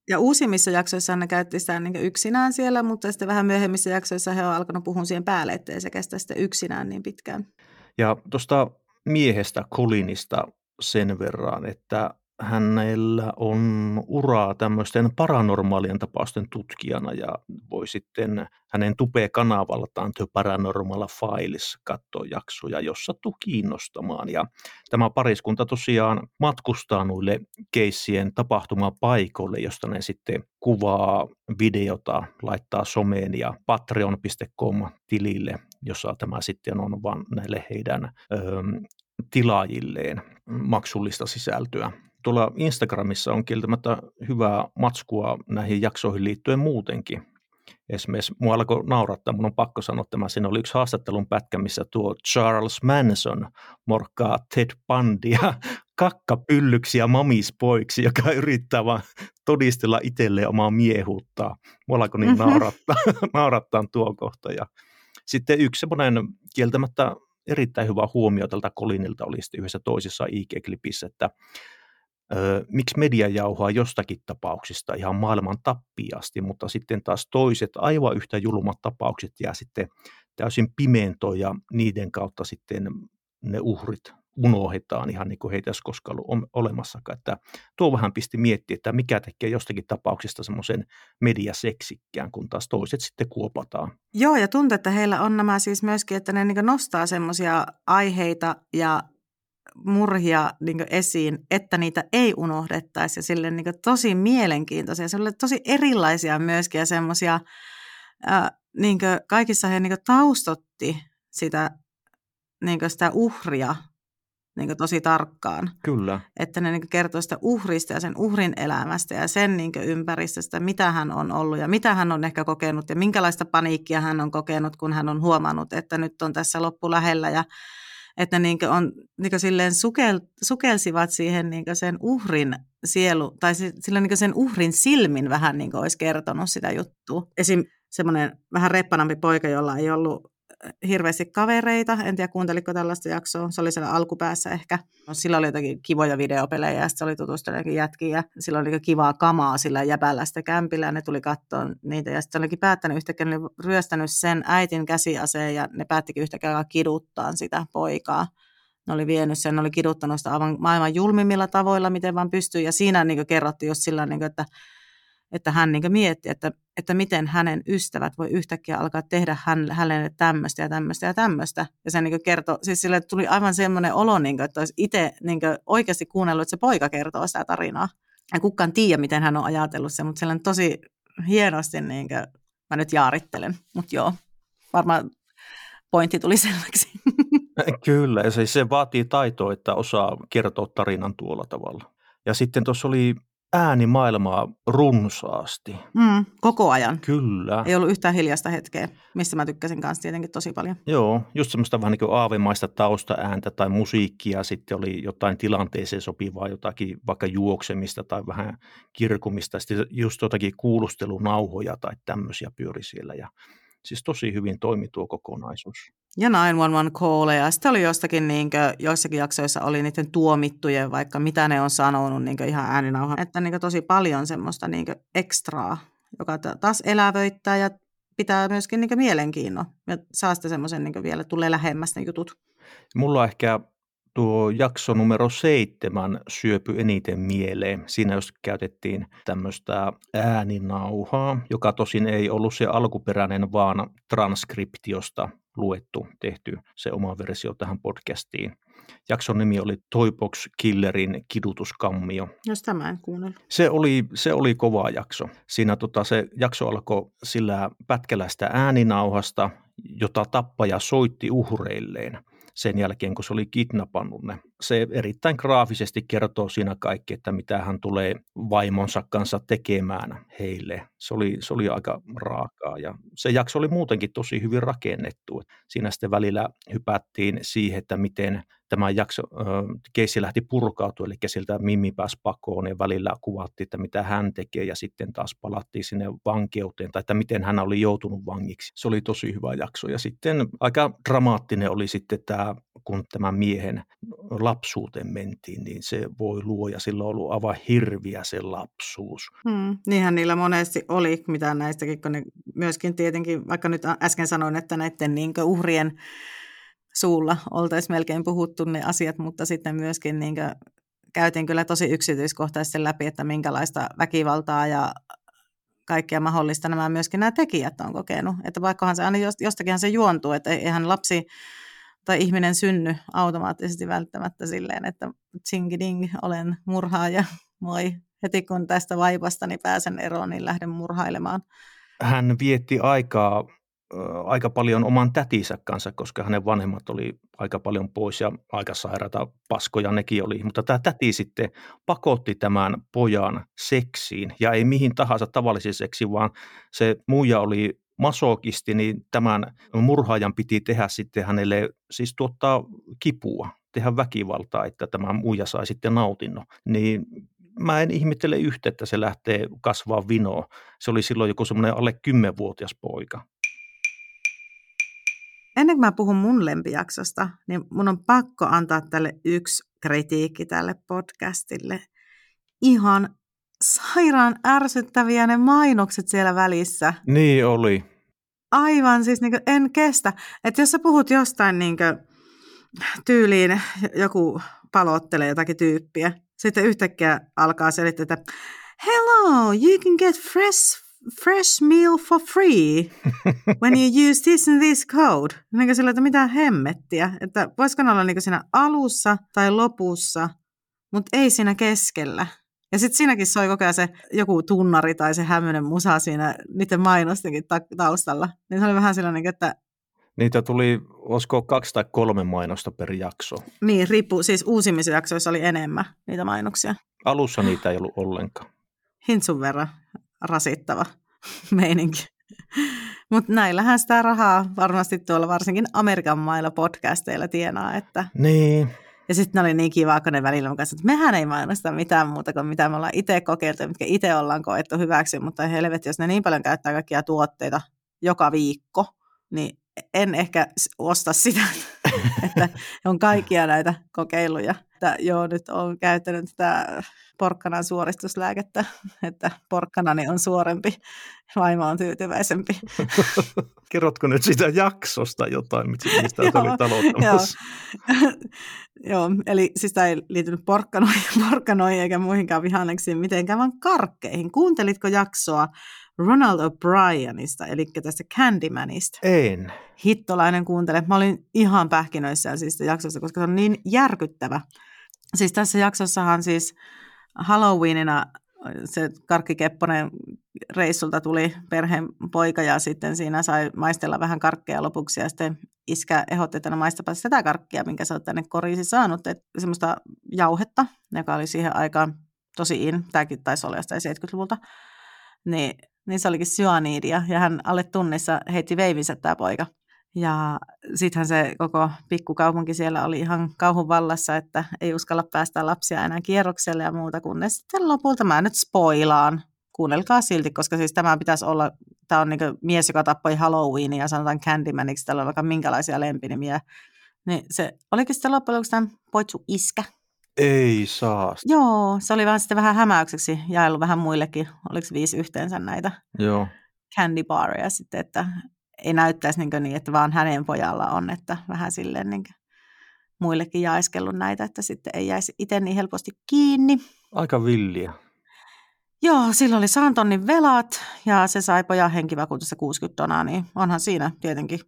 Ja uusimmissa jaksoissa ne käytti sitä niin yksinään siellä, mutta sitten vähän myöhemmissä jaksoissa he on alkanut puhua siihen päälle, ettei se kestä sitten yksinään niin pitkään. Ja tuosta miehestä Colinista sen verran, että hänellä on uraa tämmöisten paranormaalien tapausten tutkijana ja voi sitten hänen Tube-kanavaltaan The Paranormal Files katsoa jaksoja, jos sattuu kiinnostamaan. Ja tämä pariskunta tosiaan matkustaa noille keissien tapahtumapaikoille, josta ne sitten kuvaa videota, laittaa someen ja patreon.com-tilille, jossa tämä sitten on vain näille heidän ö, tilaajilleen maksullista sisältöä tuolla Instagramissa on kieltämättä hyvää matskua näihin jaksoihin liittyen muutenkin. Esimerkiksi mua alkoi naurattaa, mun on pakko sanoa tämä, siinä oli yksi haastattelun pätkä, missä tuo Charles Manson morkkaa Ted Bundia [laughs] kakkapyllyksiä mamispoiksi, joka [laughs] yrittää vaan todistella itselleen omaa miehuuttaa. Mua alkoi niin mm-hmm. naurattaa, [laughs] naurattaa tuo kohta. Ja sitten yksi semmoinen kieltämättä erittäin hyvä huomio tältä Kolinilta oli sitten yhdessä toisessa IG-klipissä, että miksi media jauhaa jostakin tapauksista ihan maailman tappiasti, mutta sitten taas toiset aivan yhtä julmat tapaukset jää sitten täysin pimentoon ja niiden kautta sitten ne uhrit unohdetaan ihan niin kuin heitä olisi koskaan ollut olemassakaan. Että tuo vähän pisti miettiä, että mikä tekee jostakin tapauksista semmoisen mediaseksikkään, kun taas toiset sitten kuopataan. Joo, ja tuntuu, että heillä on nämä siis myöskin, että ne niin nostaa semmoisia aiheita ja murhia niin esiin, että niitä ei unohdettaisi ja sille niin tosi mielenkiintoisia, se oli tosi erilaisia myöskin ja semmoisia, niin kaikissa he niin taustotti sitä, niin sitä uhria niin tosi tarkkaan. Kyllä. Että ne niin kertoo sitä uhrista ja sen uhrin elämästä ja sen niin ympäristöstä, mitä hän on ollut ja mitä hän on ehkä kokenut ja minkälaista paniikkia hän on kokenut, kun hän on huomannut, että nyt on tässä loppu lähellä ja että niin on, niin silleen sukel, sukelsivat siihen niin sen uhrin sielu, tai sillä niin sen uhrin silmin vähän niin olisi kertonut sitä juttua. Esim. semmoinen vähän reppanampi poika, jolla ei ollut hirveästi kavereita. En tiedä, kuunteliko tällaista jaksoa. Se oli siellä alkupäässä ehkä. No, sillä oli jotakin kivoja videopelejä ja sitten se oli tutustunut jätkiin ja sillä oli kivaa kamaa sillä jäbällä sitä kämpillä ja ne tuli katsoa niitä. Ja sitten olikin päättänyt yhtäkkiä, ne ryöstänyt sen äitin käsiaseen ja ne päättikin yhtäkkiä kiduttaa sitä poikaa. Ne oli vienyt sen, ne oli kiduttanut sitä aivan maailman julmimmilla tavoilla, miten vaan pystyy. Ja siinä niin kerrottiin just sillä niin kuin, että että hän niin mietti, että, että miten hänen ystävät voi yhtäkkiä alkaa tehdä hän, hänelle tämmöistä ja tämmöistä ja tämmöistä. Ja se niin kertoi, siis sille tuli aivan semmoinen olo, niin kuin, että olisi itse niin oikeasti kuunnellut, että se poika kertoo sitä tarinaa. Ja kukaan tiedä, miten hän on ajatellut sen, mutta on tosi hienosti, niin kuin, mä nyt jaarittelen, mutta joo, varmaan pointti tuli selväksi. [laughs] Kyllä, ja se, se vaatii taitoa, että osaa kertoa tarinan tuolla tavalla. Ja sitten tuossa oli ääni maailmaa runsaasti. Mm, koko ajan. Kyllä. Ei ollut yhtään hiljasta hetkeä, missä mä tykkäsin kanssa tietenkin tosi paljon. Joo, just semmoista vähän niin kuin aavemaista taustaääntä tai musiikkia, sitten oli jotain tilanteeseen sopivaa, jotakin vaikka juoksemista tai vähän kirkumista, sitten just jotakin kuulustelunauhoja tai tämmöisiä pyöri siellä ja Siis tosi hyvin toimi tuo kokonaisuus. Ja 911 ja Sitten oli jostakin, niin kuin, joissakin jaksoissa oli niiden tuomittujen, vaikka mitä ne on sanonut niin ihan ääninauhan. Että niin tosi paljon semmoista niin ekstraa, joka taas elävöittää ja pitää myöskin niin mielenkiinnon. Ja saa sitten semmoisen niin vielä, tulee lähemmäs ne jutut. Mulla on ehkä tuo jakso numero seitsemän syöpy eniten mieleen. Siinä jos käytettiin tämmöistä ääninauhaa, joka tosin ei ollut se alkuperäinen, vaan transkriptiosta luettu, tehty se oma versio tähän podcastiin. Jakson nimi oli Toybox Killerin kidutuskammio. Jos tämä en kuunnellut. Se oli, se oli kova jakso. Siinä tota, se jakso alkoi sillä pätkälästä ääninauhasta, jota tappaja soitti uhreilleen – sen jälkeen, kun se oli kidnappannut ne. Se erittäin graafisesti kertoo siinä kaikki, että mitä hän tulee vaimonsa kanssa tekemään heille. Se oli, se oli aika raakaa ja se jakso oli muutenkin tosi hyvin rakennettu. Siinä sitten välillä hypättiin siihen, että miten tämä jakso, keissi lähti purkautua, eli sieltä Mimmi pääsi pakoon ja välillä kuvattiin, että mitä hän tekee ja sitten taas palattiin sinne vankeuteen tai että miten hän oli joutunut vangiksi. Se oli tosi hyvä jakso ja sitten aika dramaattinen oli sitten tämä, kun tämän miehen lapsuuteen mentiin, niin se voi luoja, sillä on ollut aivan hirviä se lapsuus. Hmm, niinhän niillä monesti oli, mitä näistäkin, kun ne myöskin tietenkin, vaikka nyt äsken sanoin, että näiden niin uhrien suulla oltaisiin melkein puhuttu ne asiat, mutta sitten myöskin niin käytiin kyllä tosi yksityiskohtaisesti läpi, että minkälaista väkivaltaa ja kaikkea mahdollista nämä myöskin nämä tekijät on kokenut. Että vaikkahan se aina jostakinhan se juontuu, että eihän lapsi tai ihminen synny automaattisesti välttämättä silleen, että ding, olen murhaaja, [laughs] moi. Heti kun tästä vaipastani pääsen eroon, niin lähden murhailemaan. Hän vietti aikaa aika paljon oman tätinsä kanssa, koska hänen vanhemmat oli aika paljon pois ja aika sairaata paskoja nekin oli. Mutta tämä täti sitten pakotti tämän pojan seksiin ja ei mihin tahansa tavallisiin seksiin, vaan se muija oli masokisti, niin tämän murhaajan piti tehdä sitten hänelle, siis tuottaa kipua, tehdä väkivaltaa, että tämä muija sai sitten nautinnon. Niin mä en ihmettele yhtä, että se lähtee kasvaa vinoa. Se oli silloin joku semmoinen alle kymmenvuotias poika. Ennen kuin mä puhun mun lempijaksosta, niin mun on pakko antaa tälle yksi kritiikki tälle podcastille. Ihan sairaan ärsyttäviä ne mainokset siellä välissä. Niin oli. Aivan, siis niin en kestä. Että jos sä puhut jostain niin tyyliin, joku palottelee jotakin tyyppiä, sitten yhtäkkiä alkaa selittää, että hello, you can get fresh, fresh meal for free [laughs] when you use this and this code. Niin sillä, että mitä hemmettiä, että voisiko olla niin siinä alussa tai lopussa, mutta ei siinä keskellä. Ja sitten siinäkin soi koko ajan se joku tunnari tai se hämmöinen musa siinä niiden mainostenkin taustalla. Niin se oli vähän sellainen, että... Niitä tuli, olisiko kaksi tai kolme mainosta per jakso? Niin, riippuu. Siis uusimmissa jaksoissa oli enemmän niitä mainoksia. Alussa niitä ei ollut ollenkaan. Hintsun verran rasittava meininki. Mutta näillähän sitä rahaa varmasti tuolla varsinkin Amerikan mailla podcasteilla tienaa, että... Niin. Ja sitten oli niin kiva, kun ne välillä mukaan, että mehän ei mainosta mitään muuta kuin mitä me ollaan itse kokeiltu, mitkä itse ollaan koettu hyväksi, mutta helvetti, jos ne niin paljon käyttää kaikkia tuotteita joka viikko, niin en ehkä osta sitä, [laughs] että on kaikkia näitä kokeiluja. Että joo, nyt olen käyttänyt sitä porkkanan suoristuslääkettä, [laughs] että porkkanani on suorempi, vaimo on tyytyväisempi. [laughs] Kerrotko nyt sitä jaksosta jotain, mistä oli talouttamassa? Joo. joo, eli siis tämä ei liittynyt porkkanoihin, porkkanoihin eikä muihinkaan vihanneksiin mitenkään, vaan karkkeihin. Kuuntelitko jaksoa Ronald O'Brienista, eli tästä Candymanista? En. Hittolainen kuuntele. Mä olin ihan pähkinöissään siis jaksosta, koska se on niin järkyttävä. Siis tässä jaksossahan siis Halloweenina se Karkki Kepponen reissulta tuli perheen poika ja sitten siinä sai maistella vähän karkkeja lopuksi ja sitten iskä ehdotti, että no maistapa sitä karkkia, minkä sä oot tänne koriisi saanut, että semmoista jauhetta, joka oli siihen aikaan tosi in, tämäkin taisi olla jostain 70-luvulta, niin, niin se olikin syaniidia ja hän alle tunnissa heitti veivinsä tämä poika. Ja sittenhän se koko pikkukaupunki siellä oli ihan kauhun vallassa, että ei uskalla päästä lapsia enää kierrokselle ja muuta, kunnes sitten lopulta mä nyt spoilaan. Kuunnelkaa silti, koska siis tämä pitäisi olla, tämä on niin mies, joka tappoi Halloweenin ja sanotaan Candymaniksi, täällä on vaikka minkälaisia lempinimiä. Niin se olikin sitten loppujen lopuksi tämän poitsu iskä. Ei saa. Joo, se oli vaan sitten vähän hämäykseksi jaellut vähän muillekin. Oliko viisi yhteensä näitä Joo. candy baria sitten, että ei näyttäisi niin, niin, että vaan hänen pojalla on, että vähän silleen niin muillekin jaeskellut näitä, että sitten ei jäisi itse niin helposti kiinni. Aika villiä. Joo, silloin oli Santonnin velat ja se sai pojan henkivakuutusta 60 tonaa, niin onhan siinä tietenkin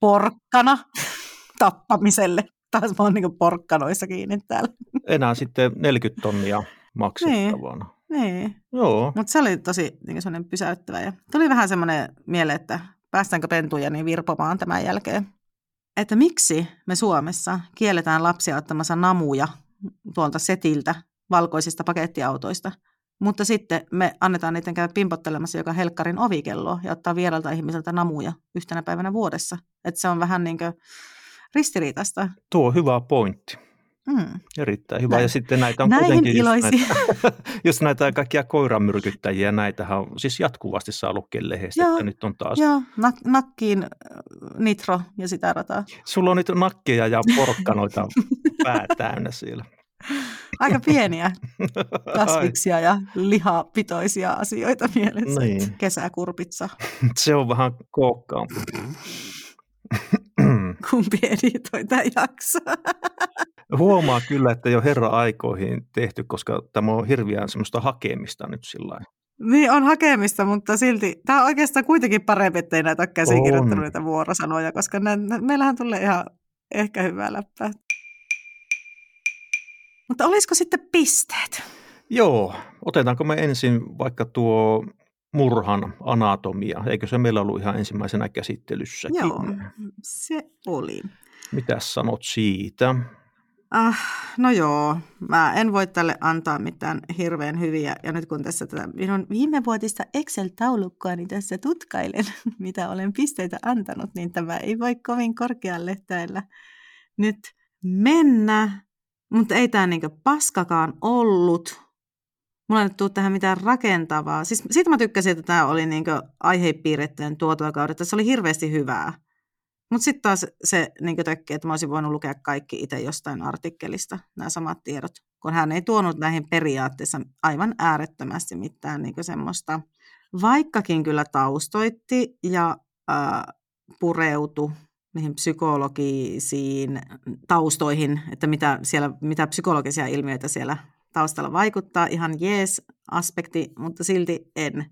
porkkana [laughs] tappamiselle. Taas mä oon niin porkkanoissa kiinni täällä. Enää sitten 40 tonnia maksettavana. Niin, niin. Joo. Mutta se oli tosi niin pysäyttävä. Ja tuli vähän semmoinen mieleen, että päästäänkö pentuja niin virpomaan tämän jälkeen. Että miksi me Suomessa kielletään lapsia ottamassa namuja tuolta setiltä valkoisista pakettiautoista, mutta sitten me annetaan niiden käydä pimpottelemassa joka helkkarin ovikelloa ja ottaa vieralta ihmiseltä namuja yhtenä päivänä vuodessa. Että se on vähän niin kuin ristiriitaista. Tuo on hyvä pointti. Mm. Erittäin hyvä. Näin. Ja sitten näitä on Näihin kuitenkin iloisia. [laughs] just näitä, just näitä kaikkia koiranmyrkyttäjiä, näitähän on siis jatkuvasti saa lukea lehdestä, Joo, että nyt on taas. Joo, nak- nakkiin äh, nitro ja sitä rataa. Sulla on nyt nakkeja ja porkkanoita [laughs] pää täynnä siellä. Aika pieniä [laughs] kasviksia ja lihapitoisia asioita mielessä. Niin. Kesäkurpitsa. Se on vähän kookkaampi. Kumpi editoi tämä jakso? Huomaa kyllä, että jo herra aikoihin tehty, koska tämä on hirveän semmoista hakemista nyt sillä. Niin on hakemista, mutta silti tämä on oikeastaan kuitenkin parempi, ettei näitä ole käsikirjoittanut näitä vuorosanoja, koska nä, nä, meillähän tulee ihan ehkä hyvää läppää. Mutta olisiko sitten pisteet? Joo, otetaanko me ensin vaikka tuo murhan anatomia? Eikö se meillä ollut ihan ensimmäisenä käsittelyssäkin? Joo, se oli. Mitäs sanot siitä? Ah, no joo, mä en voi tälle antaa mitään hirveän hyviä. Ja nyt kun tässä tätä minun viimevuotista Excel-taulukkoa niin tässä tutkailen, [laughs] mitä olen pisteitä antanut, niin tämä ei voi kovin korkealle täällä nyt mennä. Mutta ei tämä niinku paskakaan ollut. Mulla ei nyt tule tähän mitään rakentavaa. Siis siitä mä tykkäsin, että tämä oli niinku aihepiirrettyjen kaudetta. Se oli hirveästi hyvää. Mutta sitten taas se niin tökki, että mä olisin voinut lukea kaikki itse jostain artikkelista, nämä samat tiedot, kun hän ei tuonut näihin periaatteessa aivan äärettömästi mitään niin semmoista, vaikkakin kyllä taustoitti ja äh, pureutui niihin psykologisiin taustoihin, että mitä, siellä, mitä psykologisia ilmiöitä siellä taustalla vaikuttaa. Ihan jees aspekti, mutta silti en.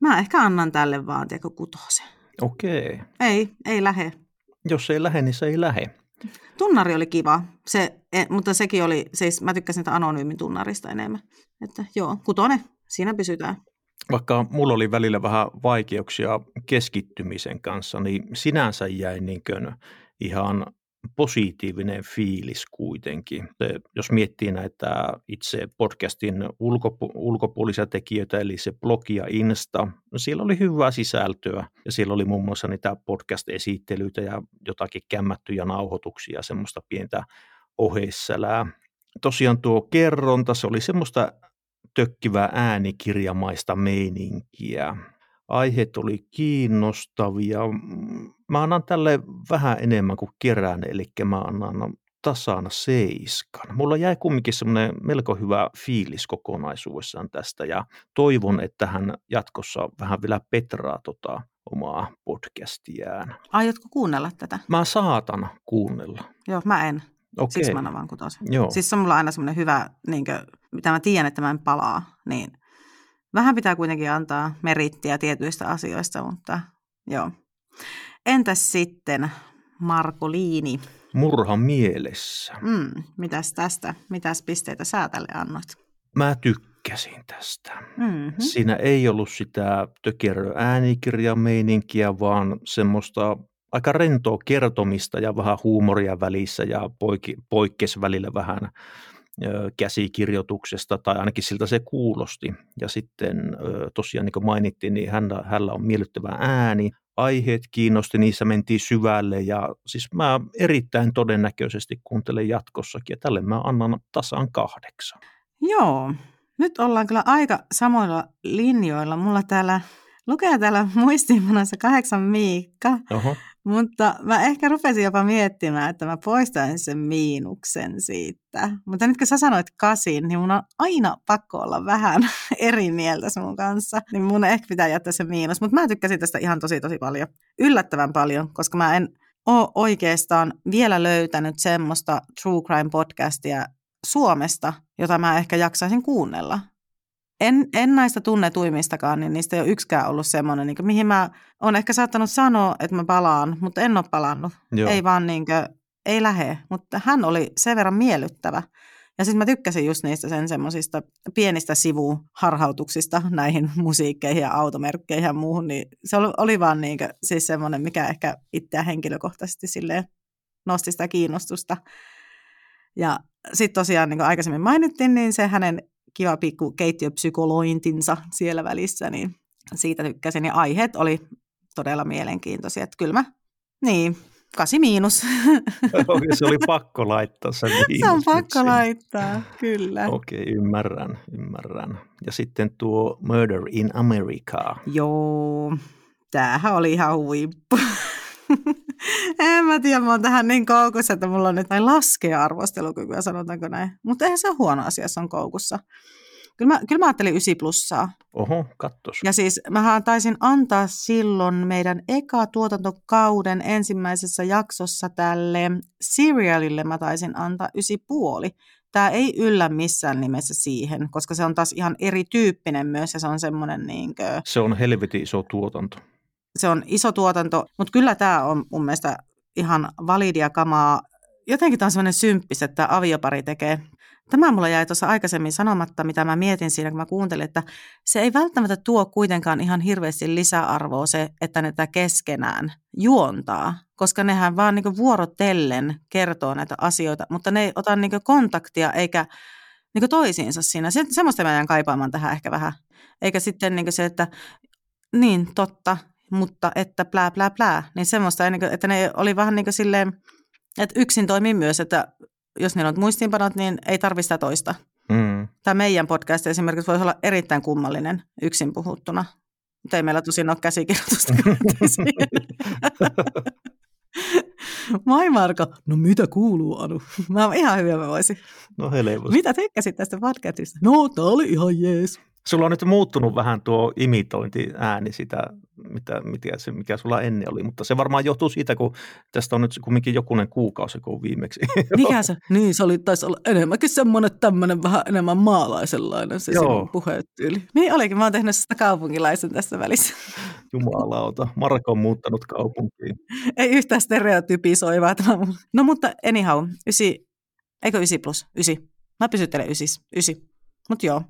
Mä ehkä annan tälle vaan tiedä, kutosen. Okei. Ei, ei lähe. Jos ei lähe, niin se ei lähe. Tunnari oli kiva, se, e, mutta sekin oli, siis mä tykkäsin sitä anonyymin tunnarista enemmän. Että joo, kutone, siinä pysytään. Vaikka mulla oli välillä vähän vaikeuksia keskittymisen kanssa, niin sinänsä jäi niin ihan positiivinen fiilis kuitenkin. Jos miettii näitä itse podcastin ulkopu- ulkopuolisia tekijöitä, eli se blogi ja Insta, no siellä oli hyvää sisältöä ja siellä oli muun muassa niitä podcast-esittelyitä ja jotakin kämmättyjä nauhoituksia, semmoista pientä oheissälää. Tosiaan tuo kerronta, se oli semmoista tökkivää äänikirjamaista meininkiä aiheet oli kiinnostavia. Mä annan tälle vähän enemmän kuin kerään, eli mä annan tasana seiskan. Mulla jäi kumminkin semmoinen melko hyvä fiilis kokonaisuudessaan tästä ja toivon, että hän jatkossa vähän vielä petraa tota omaa podcastiään. Aiotko kuunnella tätä? Mä saatan kuunnella. Joo, mä en. Okei. Siksi mä annan vaan kutosen. Joo. Siis se on mulla aina semmoinen hyvä, niin kuin, mitä mä tiedän, että mä en palaa, niin vähän pitää kuitenkin antaa merittiä tietyistä asioista, mutta joo. Entäs sitten Marko Liini? Murha mielessä. Mm, mitäs tästä? Mitäs pisteitä sä tälle annoit? Mä tykkäsin tästä. Mm-hmm. Siinä ei ollut sitä tökerö äänikirjameininkiä, vaan semmoista aika rentoa kertomista ja vähän huumoria välissä ja poik- poikkes välillä vähän käsikirjoituksesta, tai ainakin siltä se kuulosti. Ja sitten tosiaan, niin kuin mainittiin, niin hänellä, hänellä on miellyttävä ääni, aiheet kiinnosti, niissä mentiin syvälle, ja siis mä erittäin todennäköisesti kuuntelen jatkossakin, ja tälle mä annan tasan kahdeksan. Joo, nyt ollaan kyllä aika samoilla linjoilla. Mulla täällä lukee täällä muistiinpanossa kahdeksan Miikka, Oho. Mutta mä ehkä rupesin jopa miettimään, että mä poistan sen miinuksen siitä. Mutta nyt kun sä sanoit kasin, niin mun on aina pakko olla vähän [laughs] eri mieltä sun kanssa. Niin mun ehkä pitää jättää se miinus. Mutta mä tykkäsin tästä ihan tosi tosi paljon. Yllättävän paljon, koska mä en ole oikeastaan vielä löytänyt semmoista True Crime podcastia Suomesta, jota mä ehkä jaksaisin kuunnella en, en näistä tunnetuimmistakaan, niin niistä ei ole yksikään ollut semmoinen, niin mihin mä oon ehkä saattanut sanoa, että mä palaan, mutta en ole palannut. Joo. Ei vaan niin kuin, ei lähe, mutta hän oli sen verran miellyttävä. Ja sitten mä tykkäsin just niistä sen semmoisista pienistä sivuharhautuksista näihin musiikkeihin ja automerkkeihin ja muuhun, niin se oli, oli vaan niin kuin, siis semmoinen, mikä ehkä itseä henkilökohtaisesti silleen nosti sitä kiinnostusta. Ja sitten tosiaan, niin kuin aikaisemmin mainittiin, niin se hänen kiva pikku keittiöpsykolointinsa siellä välissä, niin siitä tykkäsin. Ja aiheet oli todella mielenkiintoisia. Että kyllä mä, niin, kasi miinus. [laughs] se oli pakko laittaa se miinus. Se on pakko siihen. laittaa, kyllä. Okei, ymmärrän, ymmärrän. Ja sitten tuo Murder in America. Joo, tämähän oli ihan huippu. [laughs] en mä tiedä, mä oon tähän niin koukussa, että mulla on nyt näin laskea arvostelukykyä, sanotaanko näin. Mutta eihän se ole huono asia, jos on koukussa. Kyllä mä, kyllä mä ajattelin 9 plussaa. Oho, kattos. Ja siis mähän taisin antaa silloin meidän eka tuotantokauden ensimmäisessä jaksossa tälle serialille mä taisin antaa ysi puoli. Tämä ei yllä missään nimessä siihen, koska se on taas ihan erityyppinen myös ja se on semmoinen niin kuin, Se on helvetin iso tuotanto. Se on iso tuotanto, mutta kyllä tämä on mun mielestä ihan validia kamaa. Jotenkin tämä on semmoinen symppis, että aviopari tekee. Tämä mulla jäi tuossa aikaisemmin sanomatta, mitä mä mietin siinä, kun mä kuuntelin, että se ei välttämättä tuo kuitenkaan ihan hirveästi lisäarvoa se, että ne keskenään juontaa, koska nehän vaan niin vuorotellen kertoo näitä asioita, mutta ne ei ota niin kontaktia eikä niin toisiinsa siinä. Se, semmoista mä jään kaipaamaan tähän ehkä vähän. Eikä sitten niin se, että niin totta, mutta että plää plää plää, niin semmoista, niin kuin, että ne oli vähän niin kuin silleen, että yksin toimii myös, että jos niillä on muistiinpanot, niin ei tarvitse sitä toista. Mm. Tämä meidän podcast esimerkiksi voisi olla erittäin kummallinen yksin puhuttuna, mutta ei meillä tosin ole käsikirjoitusta. [laughs] Moi Marko. No mitä kuuluu Anu? Mä oon ihan hyvä mä voisin. No helposti. Mitä tykkäsit tästä podcastista? No tää oli ihan jees. Sulla on nyt muuttunut vähän tuo imitointiääni sitä, mitä, mitä se, mikä sulla ennen oli, mutta se varmaan johtuu siitä, kun tästä on nyt kumminkin jokunen kuukausi, kun viimeksi. [laughs] Mikä se? Niin, se oli, taisi olla enemmänkin semmoinen tämmöinen vähän enemmän maalaisenlainen se Joo. sinun puhetyyli. Niin olikin, mä oon tehnyt sitä kaupunkilaisen tässä välissä. [laughs] Jumalauta, Marko on muuttanut kaupunkiin. [laughs] Ei yhtään stereotypisoivaa tämä. No mutta anyhow, ysi, eikö ysi plus? Ysi. Mä pysyttelen ysis, ysi. Mutta joo,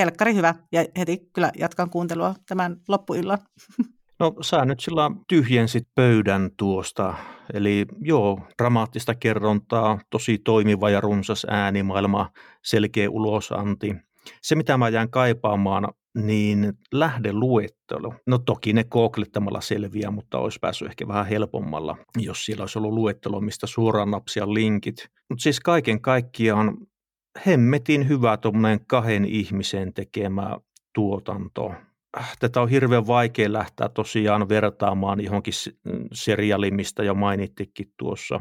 helkkari hyvä ja heti kyllä jatkan kuuntelua tämän loppuillan. [laughs] No sä nyt sillä tyhjensit pöydän tuosta, eli joo, dramaattista kerrontaa, tosi toimiva ja runsas äänimaailma, selkeä ulosanti. Se mitä mä jään kaipaamaan, niin lähdeluettelo. No toki ne googlettamalla selviää, mutta olisi päässyt ehkä vähän helpommalla, jos siellä olisi ollut luettelo, mistä suoraan napsia linkit. Mutta siis kaiken kaikkiaan hemmetin hyvä tuommoinen kahden ihmisen tekemä tuotanto. Tätä on hirveän vaikea lähteä tosiaan vertaamaan johonkin s- seriaaliin, mistä jo mainittikin tuossa.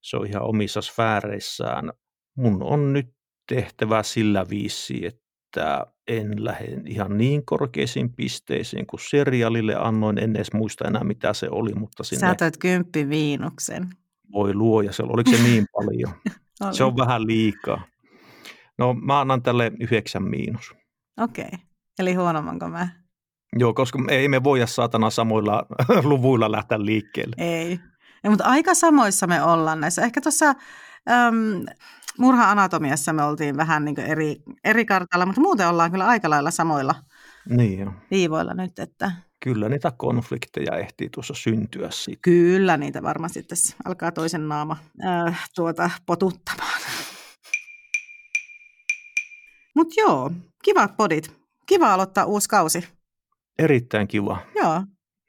Se on ihan omissa sfääreissään. Mun on nyt tehtävä sillä viisi, että en lähde ihan niin korkeisiin pisteisiin kuin seriaalille annoin. En edes muista enää mitä se oli, mutta sinne Sä toit kymppi viinuksen. voi luoja. Se, oliko se niin paljon? Oli. [laughs] Se on vähän liikaa. No mä annan tälle yhdeksän miinus. Okei, okay. eli huonomman kuin mä. Joo, koska ei me voida saatana samoilla [laughs] luvuilla lähteä liikkeelle. Ei. Ja, mutta aika samoissa me ollaan näissä. Ehkä tuossa äm, murha-anatomiassa me oltiin vähän niin eri, eri kartalla, mutta muuten ollaan kyllä aika lailla samoilla Niin viivoilla nyt, että Kyllä niitä konflikteja ehtii tuossa syntyä siitä. kyllä niitä varmasti tässä alkaa toisen naama äh, tuota, potuttamaan. Mutta joo, kivat podit. Kiva aloittaa uusi kausi. Erittäin kiva. Joo,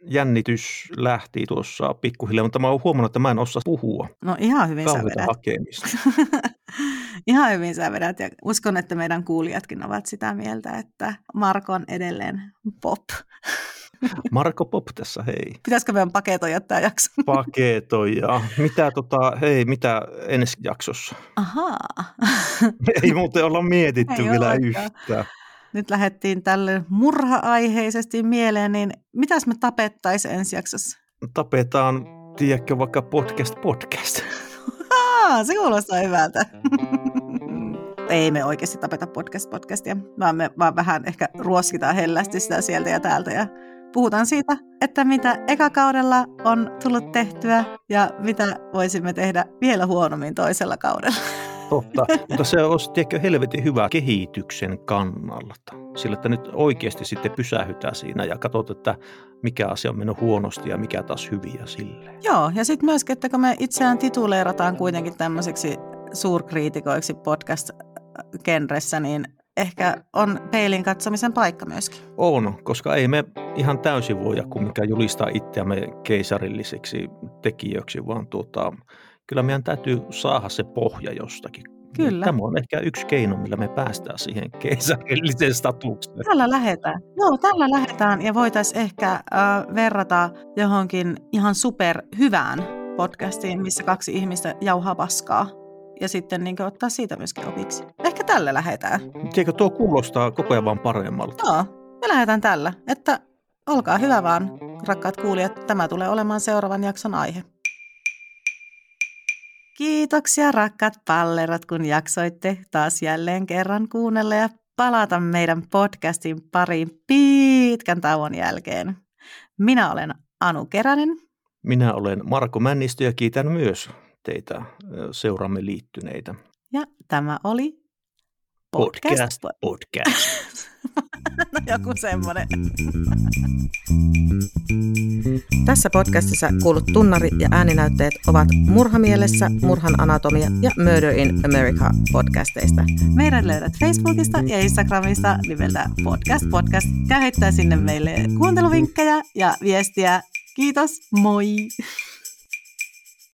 Jännitys lähti tuossa pikkuhiljaa, mutta mä oon huomannut, että mä en osaa puhua. no ihan hyvin sä Kauheita vedät. hakemista. [laughs] Ihan hyvin sä vedät ja uskon, että meidän kuulijatkin ovat sitä mieltä, että Marko on edelleen pop. Marko Pop tässä, hei. Pitäisikö meidän paketoida tämä jakso? Paketoja. Mitä tota, hei, mitä ensi jaksossa? Ahaa. Ei muuten olla mietitty Ei vielä yhtään. Nyt lähdettiin tälle murha-aiheisesti mieleen, niin mitäs me tapettaisiin ensi jaksossa? Tapetaan, tiedätkö, vaikka podcast podcast. Aa, se kuulostaa hyvältä. Ei me oikeasti tapeta podcast-podcastia, vaan me vaan vähän ehkä ruoskitaan hellästi sitä sieltä ja täältä ja puhutaan siitä, että mitä eka kaudella on tullut tehtyä ja mitä voisimme tehdä vielä huonommin toisella kaudella. Totta, mutta se olisi tiedätkö, helvetin hyvä kehityksen kannalta. Sillä että nyt oikeasti sitten pysähytään siinä ja katsotaan, että mikä asia on mennyt huonosti ja mikä taas hyviä sille. Joo, ja sitten myöskin, että kun me itseään tituleerataan kuitenkin tämmöiseksi suurkriitikoiksi podcast-genressä, niin ehkä on peilin katsomisen paikka myöskin. On, koska ei me ihan täysin voida kumminkaan julistaa itseämme keisarilliseksi tekijöiksi, vaan tuota, kyllä meidän täytyy saada se pohja jostakin. Kyllä. Tämä on ehkä yksi keino, millä me päästään siihen keisarilliseen statukseen. Tällä lähetään. Joo, tällä lähetään ja voitaisiin ehkä äh, verrata johonkin ihan super hyvään podcastiin, missä kaksi ihmistä jauhaa paskaa. Ja sitten niin ottaa siitä myöskin opiksi. Ehkä tällä lähetään. Tiedätkö, tuo kuulostaa koko ajan vaan paremmalta. Joo, me lähdetään tällä, että olkaa hyvä vaan, rakkaat kuulijat, tämä tulee olemaan seuraavan jakson aihe. Kiitoksia rakkaat pallerat, kun jaksoitte taas jälleen kerran kuunnella ja palata meidän podcastin pariin pitkän tauon jälkeen. Minä olen Anu Keränen. Minä olen Marko Männistö ja kiitän myös teitä seuramme liittyneitä. Ja tämä oli podcast. Podcast. podcast. no [laughs] joku semmoinen. Tässä podcastissa kuulut tunnari- ja ääninäytteet ovat Murhamielessä, Murhan anatomia ja Murder in America podcasteista. Meidät löydät Facebookista ja Instagramista nimeltä Podcast Podcast. Käy heittää sinne meille kuunteluvinkkejä ja viestiä. Kiitos, moi!